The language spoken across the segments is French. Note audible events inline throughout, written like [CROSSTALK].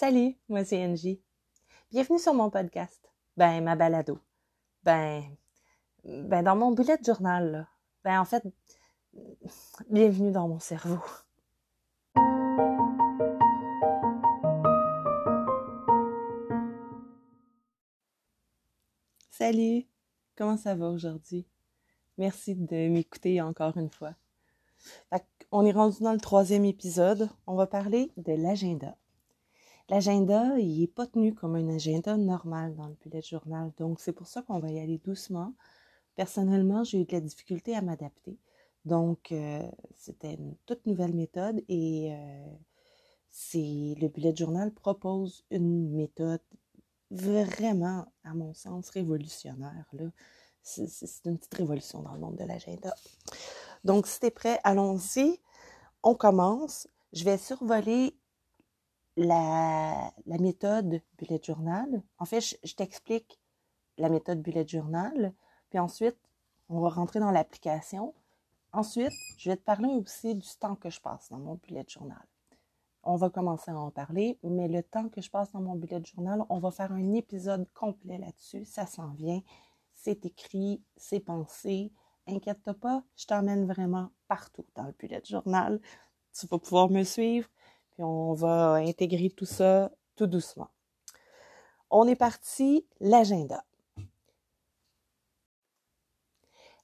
Salut, moi c'est Angie. Bienvenue sur mon podcast. Ben, ma balado. Ben, ben dans mon bullet journal. Ben, en fait, bienvenue dans mon cerveau. Salut, comment ça va aujourd'hui? Merci de m'écouter encore une fois. on est rendu dans le troisième épisode. On va parler de l'agenda. L'agenda, il n'est pas tenu comme un agenda normal dans le bullet journal. Donc, c'est pour ça qu'on va y aller doucement. Personnellement, j'ai eu de la difficulté à m'adapter. Donc, euh, c'était une toute nouvelle méthode et euh, c'est le bullet journal propose une méthode vraiment, à mon sens, révolutionnaire. C'est une petite révolution dans le monde de l'agenda. Donc, si tu es prêt, allons-y. On commence. Je vais survoler la, méthode bullet journal. En fait, je, t'explique la méthode bullet journal, puis ensuite, on va rentrer dans l'application. Ensuite, je vais te parler aussi du temps que je passe dans mon bullet journal. On va commencer à en parler, mais le temps que je passe dans mon bullet journal, on va faire un épisode complet là-dessus. Ça s'en vient. C'est écrit, c'est pensé. Inquiète-toi pas, je t'emmène vraiment partout dans le bullet journal. Tu vas pouvoir me suivre on va intégrer tout ça tout doucement. On est parti, l'agenda.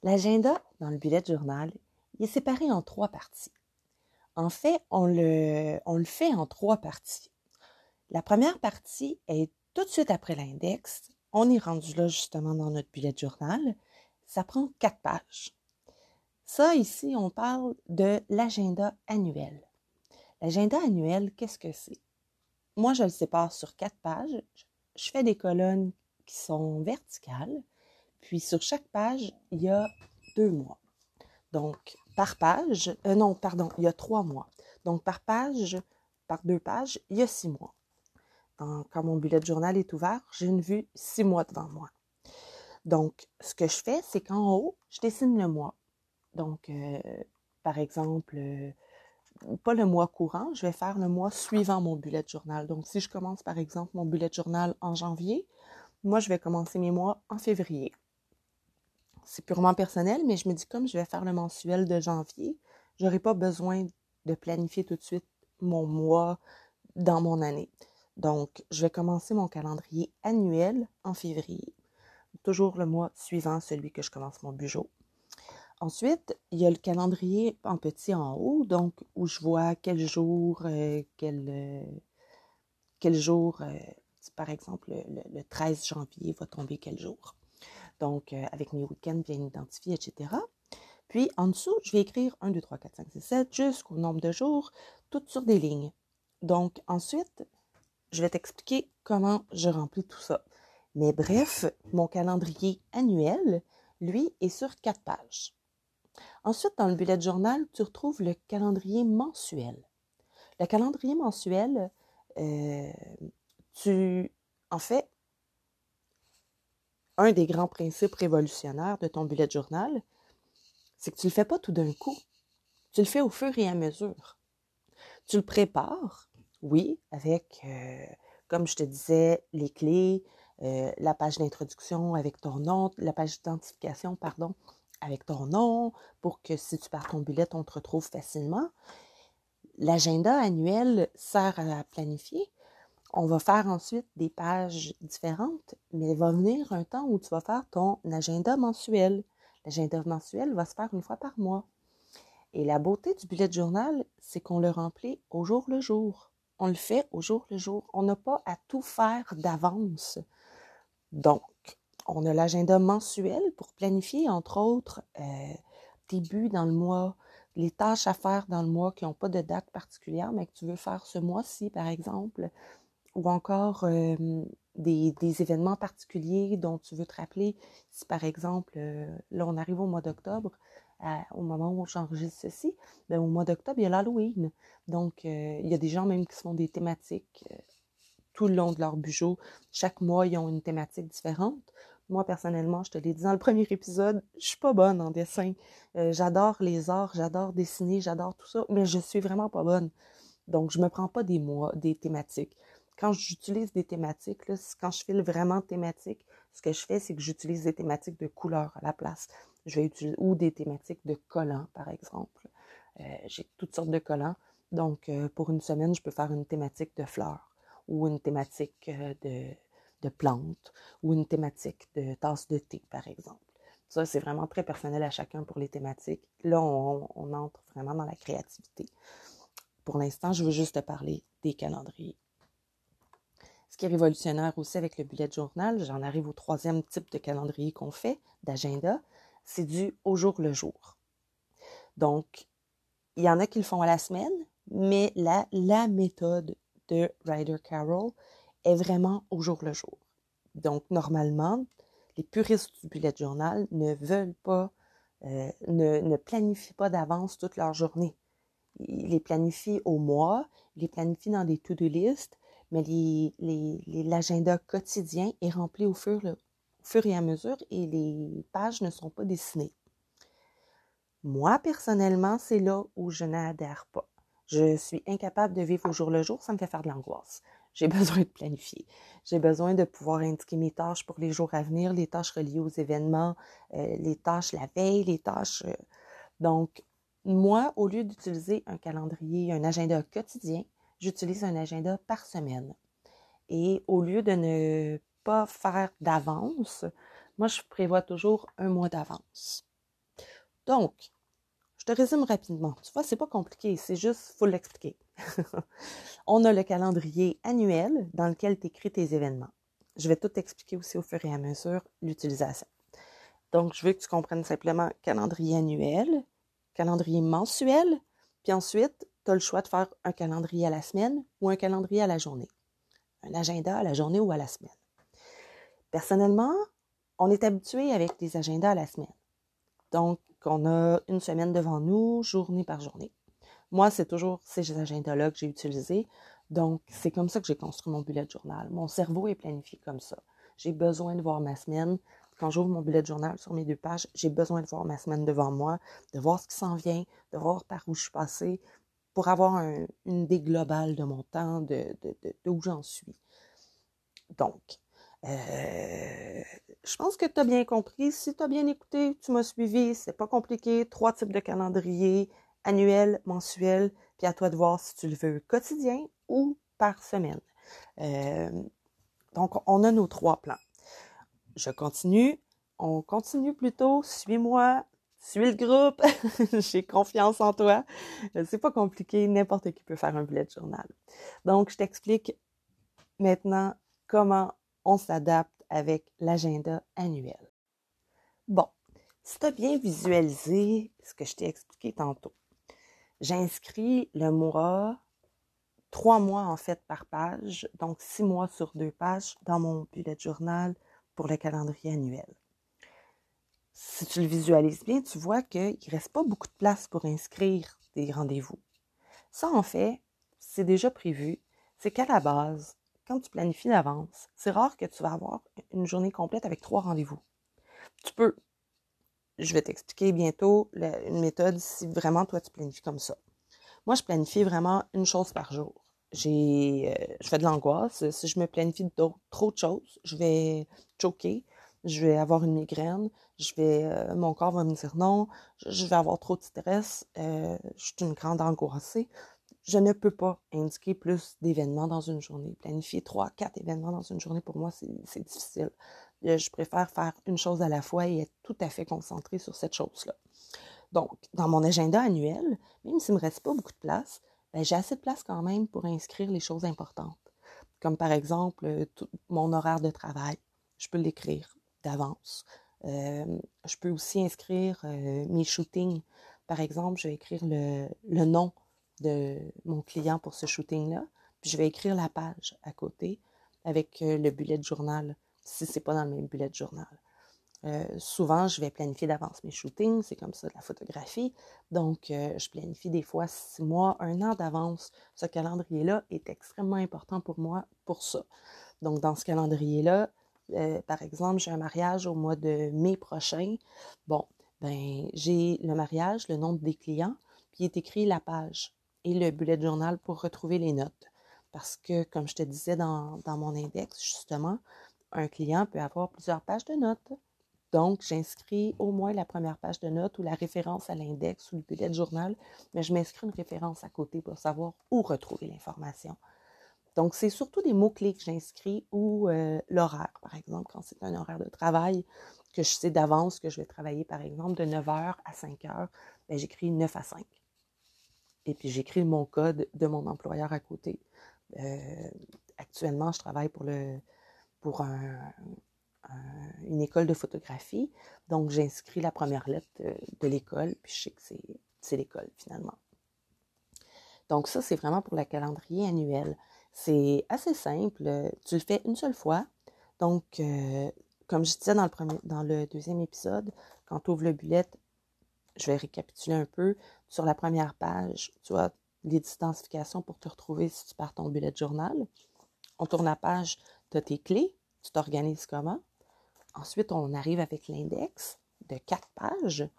L'agenda, dans le bullet journal, il est séparé en trois parties. En fait, on le, fait en trois parties. La première partie est tout de suite après l'index. On est rendu là justement dans notre bullet journal. Ça prend quatre pages. Ça, ici, on parle de l'agenda annuel. L'agenda annuel, qu'est-ce que c'est? Moi, je le sépare sur quatre pages. Je fais des colonnes qui sont verticales. Puis sur chaque page, il y a deux mois. Donc, par page, euh, non, pardon, il y a trois mois. Donc, par page, par deux pages, il y a six mois. quand mon bullet journal est ouvert, j'ai une vue six mois devant moi. Donc, ce que je fais, c'est qu'en haut, je dessine le mois. Donc, euh, par exemple, euh, pas le mois courant, je vais faire le mois suivant mon bullet journal. Donc, si je commence par exemple mon bullet journal en janvier, moi, je vais commencer mes mois en février. C'est purement personnel, mais je me dis comme je vais faire le mensuel de janvier, j'aurai pas besoin de planifier tout de suite mon mois dans mon année. Donc, je vais commencer mon calendrier annuel en février, toujours le mois suivant celui que je commence mon bureau. Ensuite, il y a le calendrier en petit en haut, donc où je vois quel jour, euh, quel, euh, quel jour, euh, par exemple, le, 13 janvier va tomber quel jour. Donc, avec mes week-ends bien identifiés, etc. Puis, en dessous, je vais écrire 1, 2, 3, 4, 5, 6, 7 jusqu'au nombre de jours, toutes sur des lignes. Donc, ensuite, je vais t'expliquer comment je remplis tout ça. Mais bref, mon calendrier annuel, lui, est sur quatre pages. Ensuite, dans le bullet journal, tu retrouves le calendrier mensuel. Le calendrier mensuel, euh, tu, en fait, un des grands principes révolutionnaires de ton bullet journal, c'est que tu ne le fais pas tout d'un coup. Tu le fais au fur et à mesure. Tu le prépares, oui, avec, euh, comme je te disais, les clés, euh, la page d'introduction avec ton nom, la page d'identification, pardon, avec ton nom pour que si tu pars ton bullet, on te retrouve facilement. L'agenda annuel sert à planifier. On va faire ensuite des pages différentes, mais il va venir un temps où tu vas faire ton agenda mensuel. L'agenda mensuel va se faire une fois par mois. Et la beauté du bullet journal, c'est qu'on le remplit au jour le jour. On le fait au jour le jour. On n'a pas à tout faire d'avance. Donc, on a l'agenda mensuel pour planifier, entre autres, euh, tes buts dans le mois, les tâches à faire dans le mois qui n'ont pas de date particulière, mais que tu veux faire ce mois-ci, par exemple, ou encore euh, des, événements particuliers dont tu veux te rappeler. Si, par exemple, euh, là, on arrive au mois d'octobre, au moment où j'enregistre ceci, bien, au mois d'octobre, il y a l'Halloween. Donc, il y a des gens même qui se font des thématiques tout le long de leur budget. Chaque mois, ils ont une thématique différente. Moi, personnellement, je te l'ai dit dans le premier épisode, je suis pas bonne en dessin. Euh, j'adore les arts, j'adore dessiner, j'adore tout ça, mais je suis vraiment pas bonne. Donc, je me prends pas des mois, des thématiques. quand j'utilise des thématiques, quand je file vraiment thématique, ce que je fais, c'est que j'utilise des thématiques de couleurs à la place. Je vais utiliser, ou des thématiques de collants, par exemple. Euh, j'ai toutes sortes de collants. Donc, euh, pour une semaine, je peux faire une thématique de fleurs ou une thématique de, de plantes ou une thématique de tasse de thé, par exemple. Ça, c'est vraiment très personnel à chacun pour les thématiques. Là, on, entre vraiment dans la créativité. Pour l'instant, je veux juste te parler des calendriers. Ce qui est révolutionnaire aussi avec le bullet journal, j'en arrive au troisième type de calendrier qu'on fait, d'agenda, c'est du au jour le jour. Donc, il y en a qui le font à la semaine, mais la, la méthode de Ryder Carroll est vraiment au jour le jour. Donc, normalement, les puristes du bullet journal ne veulent pas, euh, ne, planifient pas d'avance toute leur journée. Ils les planifient au mois, ils les planifient dans des to-do list, mais l'agenda quotidien est rempli au fur, au fur et à mesure et les pages ne sont pas dessinées. Moi, personnellement, c'est là où je n'adhère pas. Je suis incapable de vivre au jour le jour, ça me fait faire de l'angoisse. J'ai [LAUGHS] besoin de planifier. J'ai besoin de pouvoir indiquer mes tâches pour les jours à venir, les tâches reliées aux événements, euh, les tâches la veille, les tâches. Euh... Donc, moi, au lieu d'utiliser un calendrier, un agenda quotidien, j'utilise un agenda par semaine. Et au lieu de ne pas faire d'avance, moi, je prévois toujours un mois d'avance. Donc, te résume rapidement. Tu vois, c'est pas compliqué, c'est juste, faut l'expliquer. [LAUGHS] On a le calendrier annuel dans lequel tu écris tes événements. Je vais tout expliquer aussi au fur et à mesure l'utilisation. Donc, je veux que tu comprennes simplement calendrier annuel, calendrier mensuel, puis ensuite, tu as le choix de faire un calendrier à la semaine ou un calendrier à la journée. Un agenda à la journée ou à la semaine. Personnellement, on est habitué avec des agendas à la semaine. Donc, on a une semaine devant nous, journée par journée. Moi, c'est toujours ces agendas-là que j'ai utilisés. Donc, c'est comme ça que j'ai construit mon bullet journal. Mon cerveau est planifié comme ça. J'ai besoin de voir ma semaine. Quand j'ouvre mon bullet journal sur mes deux pages, j'ai besoin de voir ma semaine devant moi, de voir ce qui s'en vient, de voir par où je suis passée, pour avoir une idée globale de mon temps, de, d'où j'en suis. Donc, euh, je pense que tu as bien compris. Si tu as bien écouté, tu m'as suivi, c'est pas compliqué. Trois types de calendrier, annuel, mensuel, puis à toi de voir si tu le veux quotidien ou par semaine. Euh, donc, on a nos trois plans. Je continue. On continue plutôt. Suis-moi. Suis le groupe. [LAUGHS] J'ai confiance en toi. C'est pas compliqué. N'importe qui peut faire un bullet journal. Donc, je t'explique maintenant comment on s'adapte avec l'agenda annuel. Bon, si tu as bien visualisé ce que je t'ai expliqué tantôt, j'inscris le mois, trois mois en fait par page, donc six mois sur deux pages dans mon bullet journal pour le calendrier annuel. Si tu le visualises bien, tu vois qu'il ne reste pas beaucoup de place pour inscrire des rendez-vous. Ça, en fait, c'est déjà prévu. C'est qu'à la base, quand tu planifies d'avance, c'est rare que tu vas avoir une journée complète avec trois rendez-vous. Tu peux, je vais t'expliquer bientôt une méthode si vraiment toi tu planifies comme ça. Moi, je planifie vraiment une chose par jour. J'ai, euh, je fais de l'angoisse. Si je me planifie trop de choses, je vais choquer, je vais avoir une migraine, je vais, euh, mon corps va me dire non, je, vais avoir trop de stress, euh, je suis une grande angoissée je ne peux pas indiquer plus d'événements dans une journée. Planifier trois, quatre événements dans une journée, pour moi, c'est difficile. Euh, je préfère faire une chose à la fois et être tout à fait concentré sur cette chose-là. Donc, dans mon agenda annuel, même s'il ne me reste pas beaucoup de place, ben, j'ai assez de place quand même pour inscrire les choses importantes. Comme par exemple, euh, mon horaire de travail. Je peux l'écrire d'avance. Euh, je peux aussi inscrire mes shootings. Par exemple, je vais écrire le nom de mon client pour ce shooting-là. Puis je vais écrire la page à côté avec euh, le bullet journal, si c'est pas dans le même bullet journal. Euh, souvent, je vais planifier d'avance mes shootings, c'est comme ça de la photographie. Donc, euh, je planifie des fois six mois, un an d'avance. Ce calendrier-là est extrêmement important pour moi pour ça. Donc, dans ce calendrier-là, par exemple, j'ai un mariage au mois de mai prochain. Bon, ben, j'ai le mariage, le nom des clients, puis est écrit la page et le bullet journal pour retrouver les notes. Parce que, comme je te disais dans, mon index, justement, un client peut avoir plusieurs pages de notes. Donc, j'inscris au moins la première page de notes ou la référence à l'index ou le bullet journal, mais je m'inscris une référence à côté pour savoir où retrouver l'information. Donc, c'est surtout des mots-clés que j'inscris ou euh, l'horaire, par exemple, quand c'est un horaire de travail, que je sais d'avance que je vais travailler, par exemple, de 9h à 5h, ben, j'écris 9 à 5. Et puis, j'écris mon code de mon employeur à côté. Euh, actuellement, je travaille pour, une école de photographie. Donc, j'inscris la première lettre de, l'école, puis je sais que c'est l'école finalement. Donc, ça, c'est vraiment pour le calendrier annuel. C'est assez simple. Tu le fais une seule fois. Donc, euh, comme je disais dans le, dans le deuxième épisode, quand tu ouvres le bullet, je vais récapituler un peu. Sur la première page, tu as les distancifications pour te retrouver si tu pars ton bullet journal. On tourne la page, tu as tes clés, tu t'organises comment. Ensuite, on arrive avec l'index de quatre pages.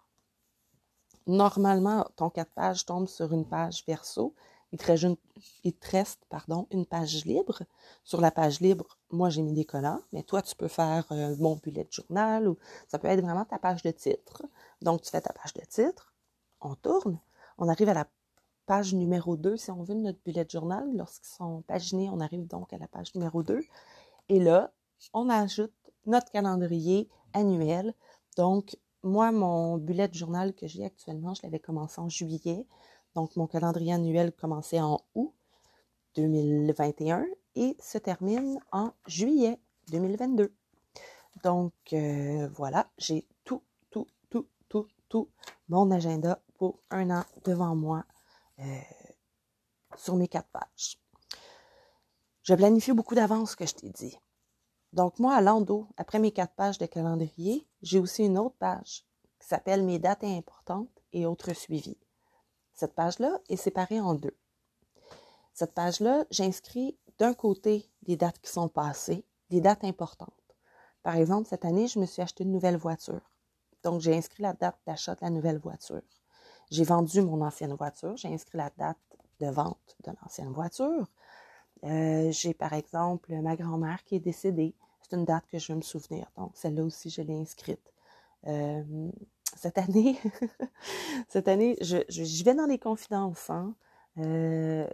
Normalement, ton quatre pages tombe sur une page verso. Il te reste, pardon, une page libre. Sur la page libre, moi, j'ai mis des collants, mais toi, tu peux faire euh, mon bullet journal ou ça peut être vraiment ta page de titre. Donc, tu fais ta page de titre, on tourne, on arrive à la page numéro 2, si on veut, de notre bullet journal. Lorsqu'ils sont paginés, on arrive donc à la page numéro 2. Et là, on ajoute notre calendrier annuel. Donc, moi, mon bullet journal que j'ai actuellement, je l'avais commencé en juillet. Donc, mon calendrier annuel commençait en août 2021 et se termine en juillet 2022. Donc, euh, voilà, j'ai tout, tout, tout, tout, tout mon agenda un an devant moi euh, sur mes quatre pages. Je planifie beaucoup d'avance, que je t'ai dit. Donc, moi, à l'endos, après mes quatre pages de calendrier, j'ai aussi une autre page qui s'appelle Mes dates importantes et autres suivis. Cette page-là est séparée en deux. Cette page-là, j'inscris d'un côté les dates qui sont passées, les dates importantes. Par exemple, cette année, je me suis acheté une nouvelle voiture. Donc, j'ai inscrit la date d'achat de la nouvelle voiture. J'ai vendu mon ancienne voiture, j'ai inscrit la date de vente de l'ancienne voiture. Euh, j'ai par exemple ma grand-mère qui est décédée. C'est une date que je veux me souvenir. Donc, celle-là aussi, je l'ai inscrite. Euh, cette année, [LAUGHS] cette année, je, vais dans les confidences. Hein. Euh,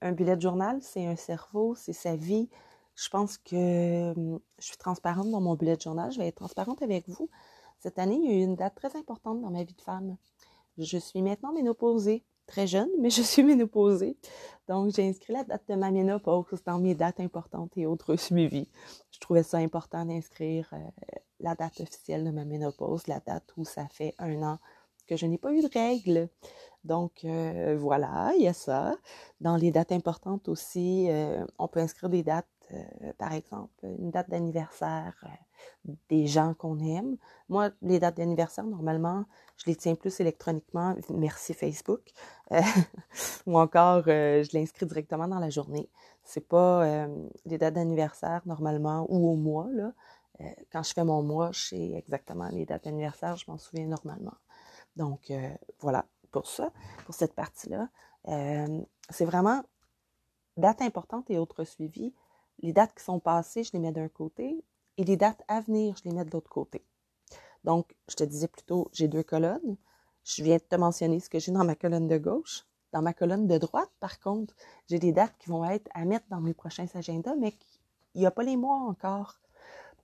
un bullet journal, c'est un cerveau, c'est sa vie. Je pense que je suis transparente dans mon bullet journal. Je vais être transparente avec vous. Cette année, il y a eu une date très importante dans ma vie de femme. Je suis maintenant ménopausée très jeune, mais je suis ménopausée. Donc, j'ai inscrit la date de ma ménopause dans mes dates importantes et autres suivis. Je trouvais ça important d'inscrire euh, la date officielle de ma ménopause, la date où ça fait un an que je n'ai pas eu de règles. Donc, euh, voilà, il y a ça. Dans les dates importantes aussi, euh, on peut inscrire des dates, par exemple, une date d'anniversaire des gens qu'on aime. Moi, les dates d'anniversaire, normalement, je les tiens plus électroniquement, merci Facebook, euh, [LAUGHS] ou encore euh, je l'inscris directement dans la journée. C'est pas euh, les dates d'anniversaire normalement ou au mois là. quand je fais mon mois, je sais exactement les dates d'anniversaire, je m'en souviens normalement. Donc voilà pour ça, pour cette partie-là. c'est vraiment dates importantes et autres suivis. Les dates qui sont passées, je les mets d'un côté, et les dates à venir, je les mets de l'autre côté. Donc, je te disais plutôt, j'ai deux colonnes. Je viens de te mentionner ce que j'ai dans ma colonne de gauche. Dans ma colonne de droite, par contre, j'ai des dates qui vont être à mettre dans mes prochains agendas, mais il n'y a pas les mois encore.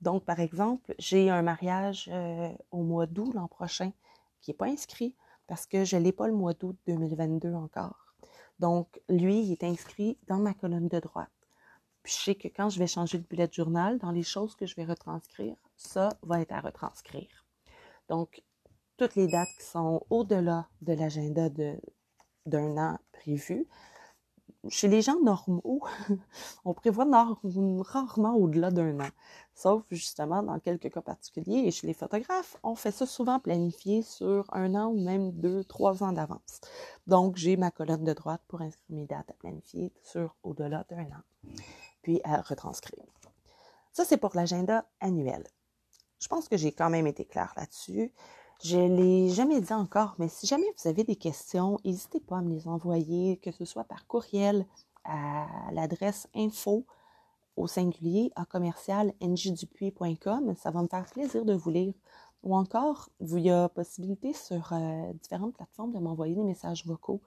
Donc, par exemple, j'ai un mariage euh, au mois d'août l'an prochain qui n'est pas inscrit parce que je ne l'ai pas le mois d'août 2022 encore. Donc, lui, il est inscrit dans ma colonne de droite. Puis je sais que quand je vais changer de bullet journal, dans les choses que je vais retranscrire, ça va être à retranscrire. Donc, toutes les dates qui sont au-delà de l'agenda d'un an prévu, chez les gens normaux, [LAUGHS] on prévoit rarement au-delà d'un an. Sauf justement dans quelques cas particuliers. Et chez les photographes, on fait ça souvent planifié sur un an ou même deux, trois ans d'avance. Donc, j'ai ma colonne de droite pour inscrire mes dates à planifier sur au-delà d'un an, puis à retranscrire. Ça, c'est pour l'agenda annuel. Je pense que j'ai quand même été claire là-dessus. Je ne l'ai jamais dit encore, mais si jamais vous avez des questions, n'hésitez pas à me les envoyer, que ce soit par courriel à l'adresse info au singulier à commercial ngdupuis.com. Ça va me faire plaisir de vous lire. Ou encore, il y a possibilité sur euh, différentes plateformes de m'envoyer des messages vocaux.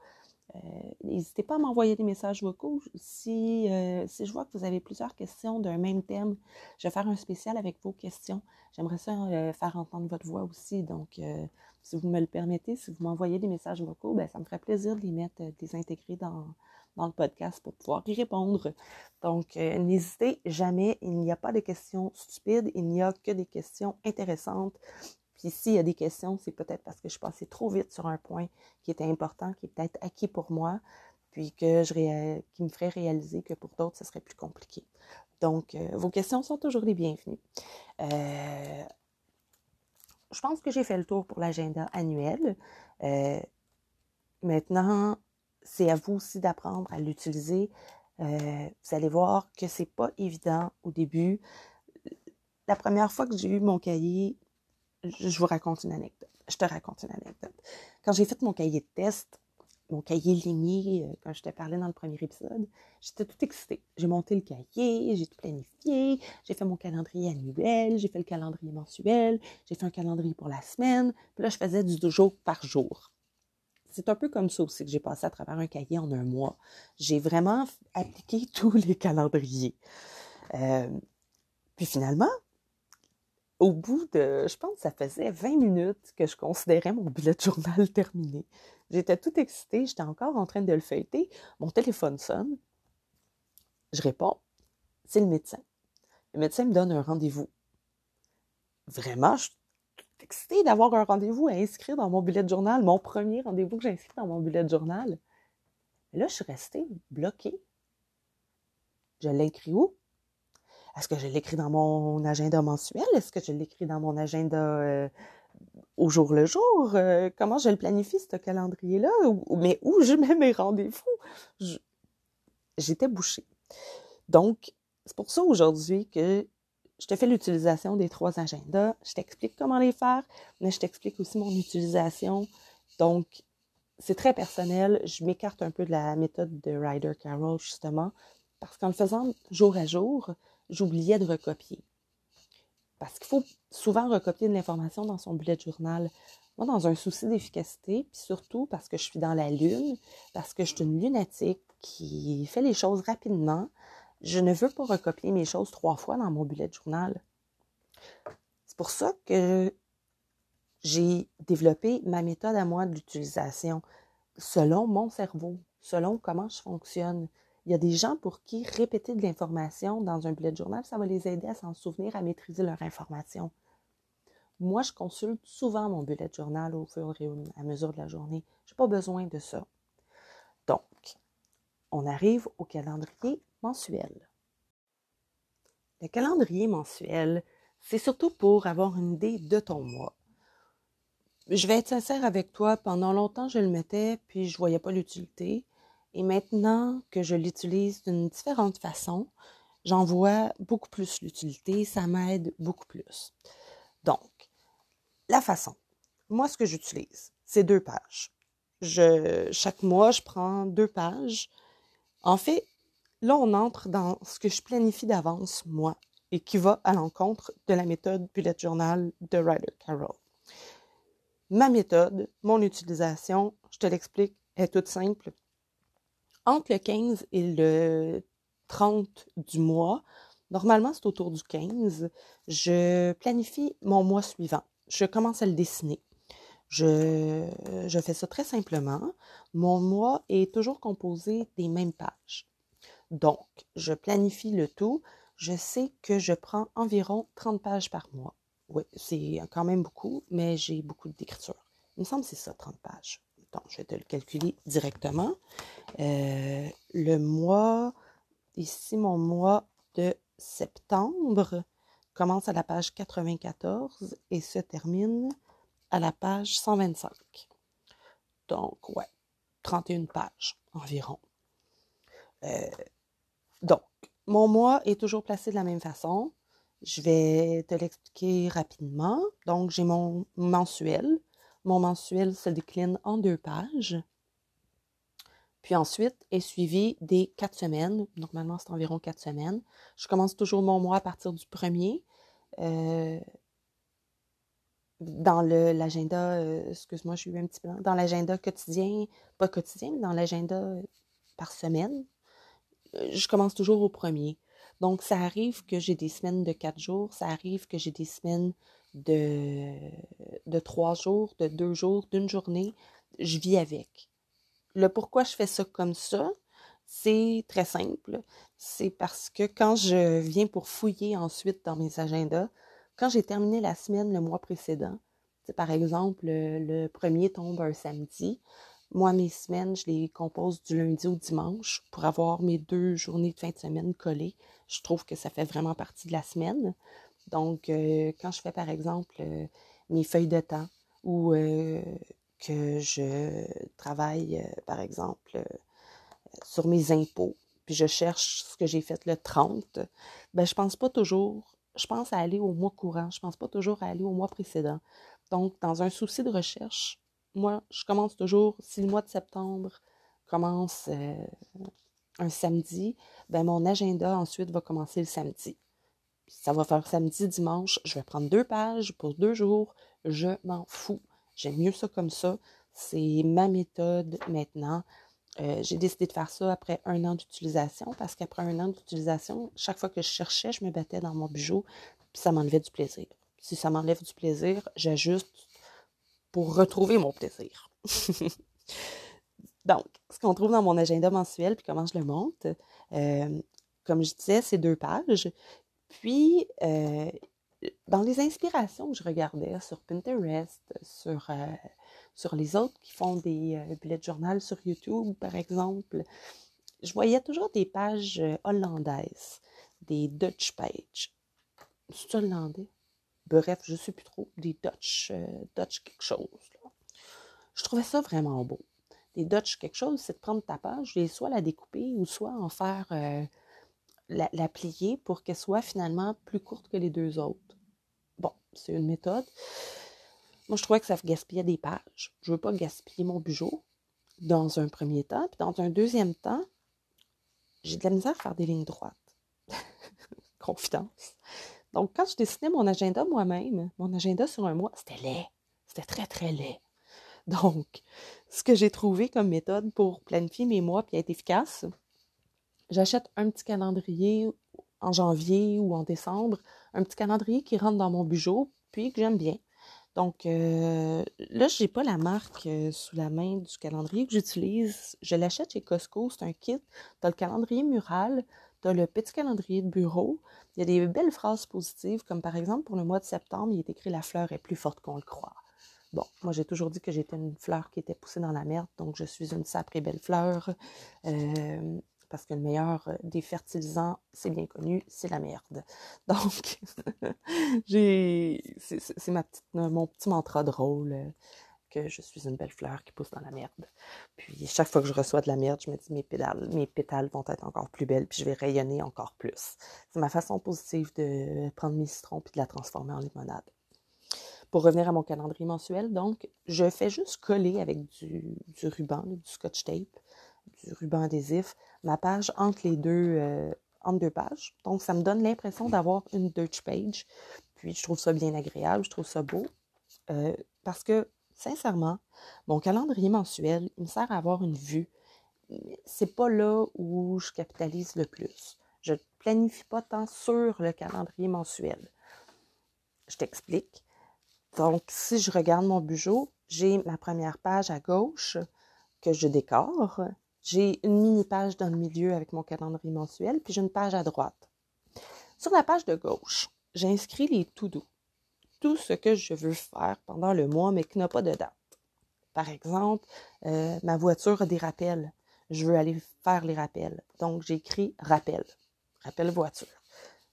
Euh, n'hésitez pas à m'envoyer des messages vocaux. Si, euh, si je vois que vous avez plusieurs questions d'un même thème, je vais faire un spécial avec vos questions. J'aimerais ça faire entendre votre voix aussi. Donc, si vous me le permettez, si vous m'envoyez des messages vocaux, ben, ça me ferait plaisir de les mettre, de les intégrer dans, dans le podcast pour pouvoir y répondre. Donc, euh, n'hésitez jamais, il n'y a pas de questions stupides, il n'y a que des questions intéressantes. Puis s'il y a des questions, c'est peut-être parce que je passais trop vite sur un point qui était important, qui est peut-être acquis pour moi, puis que je qui me ferait réaliser que pour d'autres, ce serait plus compliqué. Donc, euh, vos questions sont toujours les bienvenues. Euh, je pense que j'ai fait le tour pour l'agenda annuel. maintenant, c'est à vous aussi d'apprendre à l'utiliser. Euh, vous allez voir que c'est pas évident au début. La première fois que j'ai eu mon cahier, je vous raconte une anecdote. Je te raconte une anecdote. Quand j'ai fait mon cahier de test, mon cahier ligné, euh, quand je te parlais dans le premier épisode, j'étais tout excitée. J'ai monté le cahier, j'ai tout planifié, j'ai fait mon calendrier annuel, j'ai fait le calendrier mensuel, j'ai fait un calendrier pour la semaine. Puis là, je faisais du jour par jour c'est un peu comme ça aussi que j'ai passé à travers un cahier en un mois. J'ai vraiment appliqué [LAUGHS] tous les calendriers. Euh, puis finalement, au bout de, je pense que ça faisait 20 minutes que je considérais mon bullet journal [LAUGHS] terminé. J'étais tout excitée, j'étais encore en train de le feuilleter. Mon téléphone sonne. Je réponds, c'est le médecin. Le médecin me donne un rendez-vous. Vraiment, je excitée d'avoir un rendez-vous à inscrire dans mon bullet journal, mon premier rendez-vous que j'ai inscrit dans mon bullet journal. Là, je suis restée bloquée. Je l'écris où? Est-ce que je l'écris dans mon agenda mensuel? Est-ce que je l'écris dans mon agenda euh, au jour le jour? Euh, comment je le planifie, ce calendrier-là? mais où je mets mes rendez-vous? J'étais bouchée. Donc, c'est pour ça aujourd'hui que je te fais l'utilisation des trois agendas, je t'explique comment les faire, mais je t'explique aussi mon utilisation. Donc, c'est très personnel. Je m'écarte un peu de la méthode de Ryder Carroll, justement, parce qu'en le faisant jour à jour, j'oubliais de recopier. Parce qu'il faut souvent recopier de l'information dans son bullet journal. Moi, dans un souci d'efficacité, puis surtout parce que je suis dans la lune, parce que je suis une lunatique qui fait les choses rapidement, je ne veux pas recopier mes choses trois fois dans mon bullet journal. C'est pour ça que j'ai développé ma méthode à moi de selon mon cerveau, selon comment je fonctionne. Il y a des gens pour qui répéter de l'information dans un bullet journal, ça va les aider à s'en souvenir, à maîtriser leur information. Moi, je consulte souvent mon bullet journal au fur et à mesure de la journée. Je n'ai pas besoin de ça. Donc, on arrive au calendrier mensuel. Le calendrier mensuel, c'est surtout pour avoir une idée de ton mois. Je vais être sincère avec toi, pendant longtemps je le mettais, puis je voyais pas l'utilité. Et maintenant que je l'utilise d'une différente façon, j'en vois beaucoup plus l'utilité, ça m'aide beaucoup plus. Donc, la façon. Moi, ce que j'utilise, c'est deux pages. Je, chaque mois, je prends deux pages. En fait, Là, on entre dans ce que je planifie d'avance, moi, et qui va à l'encontre de la méthode bullet journal de Ryder Carroll. Ma méthode, mon utilisation, je te l'explique, est toute simple. Entre le 15 et le 30 du mois, normalement c'est autour du 15, je planifie mon mois suivant. Je commence à le dessiner. Je, fais ça très simplement. Mon mois est toujours composé des mêmes pages. Donc, je planifie le tout. Je sais que je prends environ 30 pages par mois. Oui, c'est quand même beaucoup, mais j'ai beaucoup d'écriture. Il me semble que c'est ça, 30 pages. Donc, je vais te le calculer directement. Euh, le mois, ici, mon mois de septembre commence à la page 94 et se termine à la page 125. Donc, ouais, 31 pages environ. Euh, donc, mon mois est toujours placé de la même façon. Je vais te l'expliquer rapidement. Donc, j'ai mon mensuel. Mon mensuel se décline en deux pages. Puis ensuite est suivi des quatre semaines. Normalement, c'est environ quatre semaines. Je commence toujours mon mois à partir du premier. Euh, dans l'agenda, euh, excuse-moi, je suis un petit dans l'agenda quotidien, pas quotidien, mais dans l'agenda euh, par semaine, je commence toujours au premier. Donc, ça arrive que j'ai des semaines de quatre jours, ça arrive que j'ai des semaines de, trois jours, de deux jours, d'une journée. Je vis avec. Le pourquoi je fais ça comme ça, c'est très simple. C'est parce que quand je viens pour fouiller ensuite dans mes agendas, quand j'ai terminé la semaine le mois précédent, par exemple, le, premier tombe un samedi, moi, mes semaines, je les compose du lundi au dimanche pour avoir mes deux journées de fin de semaine collées. Je trouve que ça fait vraiment partie de la semaine. Donc, euh, quand je fais, par exemple, euh, mes feuilles de temps ou euh, que je travaille, par exemple, sur mes impôts, puis je cherche ce que j'ai fait le 30, ben, je pense pas toujours je pense à aller au mois courant. Je pense pas toujours à aller au mois précédent. Donc, dans un souci de recherche, moi, je commence toujours, si le mois de septembre commence un samedi, ben mon agenda ensuite va commencer le samedi. Ça va faire samedi, dimanche. Je vais prendre deux pages pour deux jours. Je m'en fous. J'aime mieux ça comme ça. C'est ma méthode maintenant. Euh, j'ai décidé de faire ça après un an d'utilisation parce qu'après un an d'utilisation, chaque fois que je cherchais, je me battais dans mon bijou, puis ça m'enlevait du plaisir. Si ça m'enlève du plaisir, j'ajuste pour retrouver mon plaisir. [LAUGHS] Donc, ce qu'on trouve dans mon agenda mensuel, puis comment je le monte, euh, comme je disais, c'est deux pages. Puis, euh, dans les inspirations que je regardais sur Pinterest, sur sur les autres qui font des euh, bullet journal sur YouTube, par exemple, je voyais toujours des pages euh, hollandaises, des Dutch pages. C'est hollandais? Bref, je ne sais plus trop. Des Dutch, euh, Dutch quelque chose. Je trouvais ça vraiment beau. Des Dutch quelque chose, c'est de prendre ta page et soit la découper ou soit en faire la, plier pour qu'elle soit finalement plus courte que les deux autres. Bon, c'est une méthode. Moi, je trouvais que ça gaspillait des pages. Je ne veux pas gaspiller mon bijou dans un premier temps. Puis dans un deuxième temps, j'ai de la misère à faire des lignes droites. [LAUGHS] Confidence. Donc, quand je dessinais mon agenda moi-même, mon agenda sur un mois, c'était laid. C'était très, très laid. Donc, ce que j'ai trouvé comme méthode pour planifier mes mois et être efficace, j'achète un petit calendrier en janvier ou en décembre, un petit calendrier qui rentre dans mon bijou, puis que j'aime bien. Donc euh, là, je n'ai pas la marque euh, sous la main du calendrier que j'utilise. Je l'achète chez Costco, c'est un kit. Tu le calendrier mural, tu le petit calendrier de bureau. Il y a des belles phrases positives, comme par exemple pour le mois de septembre, il est écrit La fleur est plus forte qu'on le croit. Bon, moi j'ai toujours dit que j'étais une fleur qui était poussée dans la merde, donc je suis une sacrée belle fleur. Euh, parce que le meilleur euh, des fertilisants, c'est bien connu, c'est la merde. [LAUGHS] Donc, [LAUGHS] c'est ma petite, mon petit mantra drôle euh, que je suis une belle fleur qui pousse dans la merde. Puis chaque fois que je reçois de la merde, je me dis mes pétales, mes pétales vont être encore plus belles, puis je vais rayonner encore plus. C'est ma façon positive de prendre mes citrons puis de la transformer en limonade. Pour revenir à mon calendrier mensuel, donc, je fais juste coller avec du ruban, du scotch tape, du ruban adhésif, ma page entre les deux, euh, entre deux pages. Donc, ça me donne l'impression d'avoir une Dutch page. Puis, je trouve ça bien agréable, je trouve ça beau. Euh, parce que, sincèrement, mon calendrier mensuel, il me sert à avoir une vue. C'est pas là où je capitalise le plus. Je ne planifie pas tant sur le calendrier mensuel. Je t'explique. Donc, si je regarde mon bijou, j'ai ma première page à gauche que je décore j'ai une mini-page dans le milieu avec mon calendrier mensuel, puis j'ai une page à droite. Sur la page de gauche, j'ai inscrit les tout doux. Tout ce que je veux faire pendant le mois, mais qui n'a pas de date. Par exemple, euh, ma voiture a des rappels. Je veux aller faire les rappels. Donc, j'ai écrit rappel. Rappel voiture.